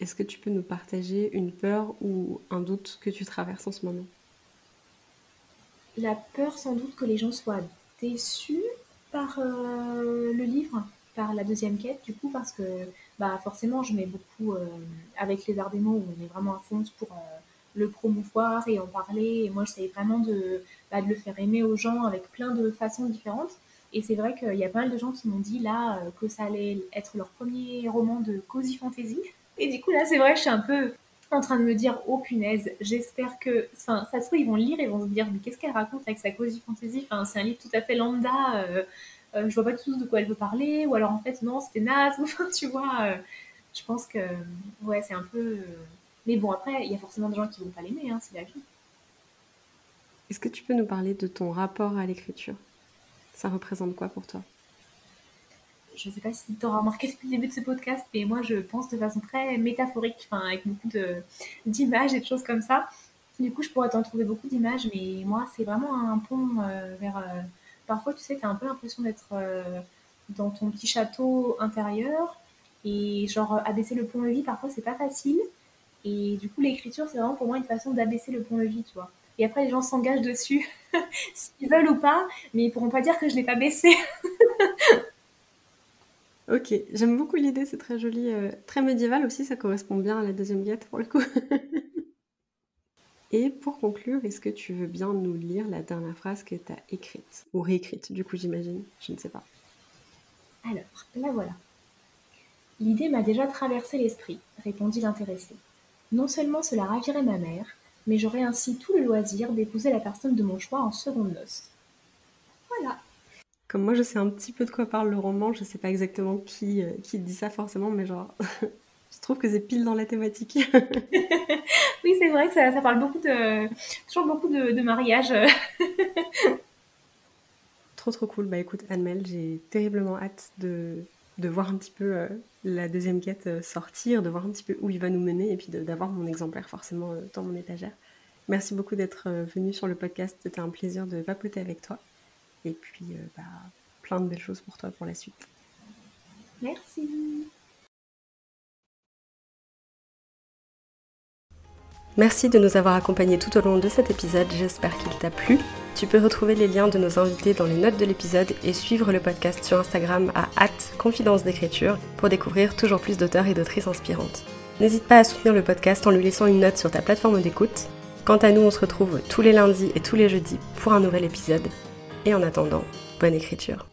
est-ce que tu peux nous partager une peur ou un doute que tu traverses en ce moment? La peur sans doute que les gens soient déçus par euh, le livre, par la deuxième quête, du coup, parce que bah, forcément, je mets beaucoup, euh, avec les arts des mots, où on est vraiment à fond pour euh, le promouvoir et en parler. Et moi, j'essaie vraiment de, bah, de, le faire aimer aux gens avec plein de façons différentes. Et c'est vrai qu'il y a pas mal de gens qui m'ont dit là que ça allait être leur premier roman de cozy fantasy. Et du coup, là, c'est vrai je suis un peu en train de me dire oh punaise, j'espère que, enfin, ça se trouve ils vont lire et vont se dire mais qu'est-ce qu'elle raconte avec sa cozy fantasy, enfin c'est un livre tout à fait lambda, euh, euh, je vois pas tout de quoi elle veut parler, ou alors en fait non c'était naze, (laughs) enfin tu vois, euh, je pense que ouais c'est un peu, mais bon après il y a forcément des gens qui vont pas l'aimer, hein, c'est la vie. Est-ce que tu peux nous parler de ton rapport à l'écriture? Ça représente quoi pour toi? Je ne sais pas si tu auras remarqué depuis le début de ce podcast, mais moi je pense de façon très métaphorique, enfin avec beaucoup d'images et de choses comme ça. Du coup, je pourrais t'en trouver beaucoup d'images, mais moi c'est vraiment un pont euh, vers. Euh, parfois, tu sais, tu as un peu l'impression d'être euh, dans ton petit château intérieur et genre abaisser le pont-levis, parfois c'est pas facile. Et du coup, l'écriture, c'est vraiment pour moi une façon d'abaisser le pont-levis, tu vois. Et après, les gens s'engagent dessus, (laughs) s'ils veulent ou pas, mais ils pourront pas dire que je l'ai pas baissé. (laughs) Ok, j'aime beaucoup l'idée, c'est très joli, euh, très médiéval aussi, ça correspond bien à la deuxième guette pour le coup. (laughs) Et pour conclure, est-ce que tu veux bien nous lire la dernière phrase que tu as écrite? Ou réécrite, du coup, j'imagine, je ne sais pas. Alors, la voilà. L'idée m'a déjà traversé l'esprit, répondit l'intéressé. Non seulement cela ravirait ma mère, mais j'aurais ainsi tout le loisir d'épouser la personne de mon choix en seconde noce. Voilà. Comme moi, je sais un petit peu de quoi parle le roman, je sais pas exactement qui, euh, qui dit ça forcément, mais genre, (laughs) je trouve que c'est pile dans la thématique. (laughs) oui, c'est vrai que ça, parle beaucoup de. toujours beaucoup de, mariage. (laughs) trop trop cool. Bah écoute, Anne-Mel, j'ai terriblement hâte de, de voir un petit peu euh, la deuxième quête euh, sortir, de voir un petit peu où il va nous mener et puis d'avoir mon exemplaire forcément dans mon étagère. Merci beaucoup d'être venu sur le podcast. C'était un plaisir de vapoter avec toi. Et puis, euh, bah, plein de belles choses pour toi pour la suite. Merci. Merci de nous avoir accompagnés tout au long de cet épisode, j'espère qu'il t'a plu. Tu peux retrouver les liens de nos invités dans les notes de l'épisode et suivre le podcast sur Instagram à confidence d'écriture pour découvrir toujours plus d'auteurs et d'autrices inspirantes. N'hésite pas à soutenir le podcast en lui laissant une note sur ta plateforme d'écoute. Quant à nous, on se retrouve tous les lundis et tous les jeudis pour un nouvel épisode. Et en attendant, bonne écriture.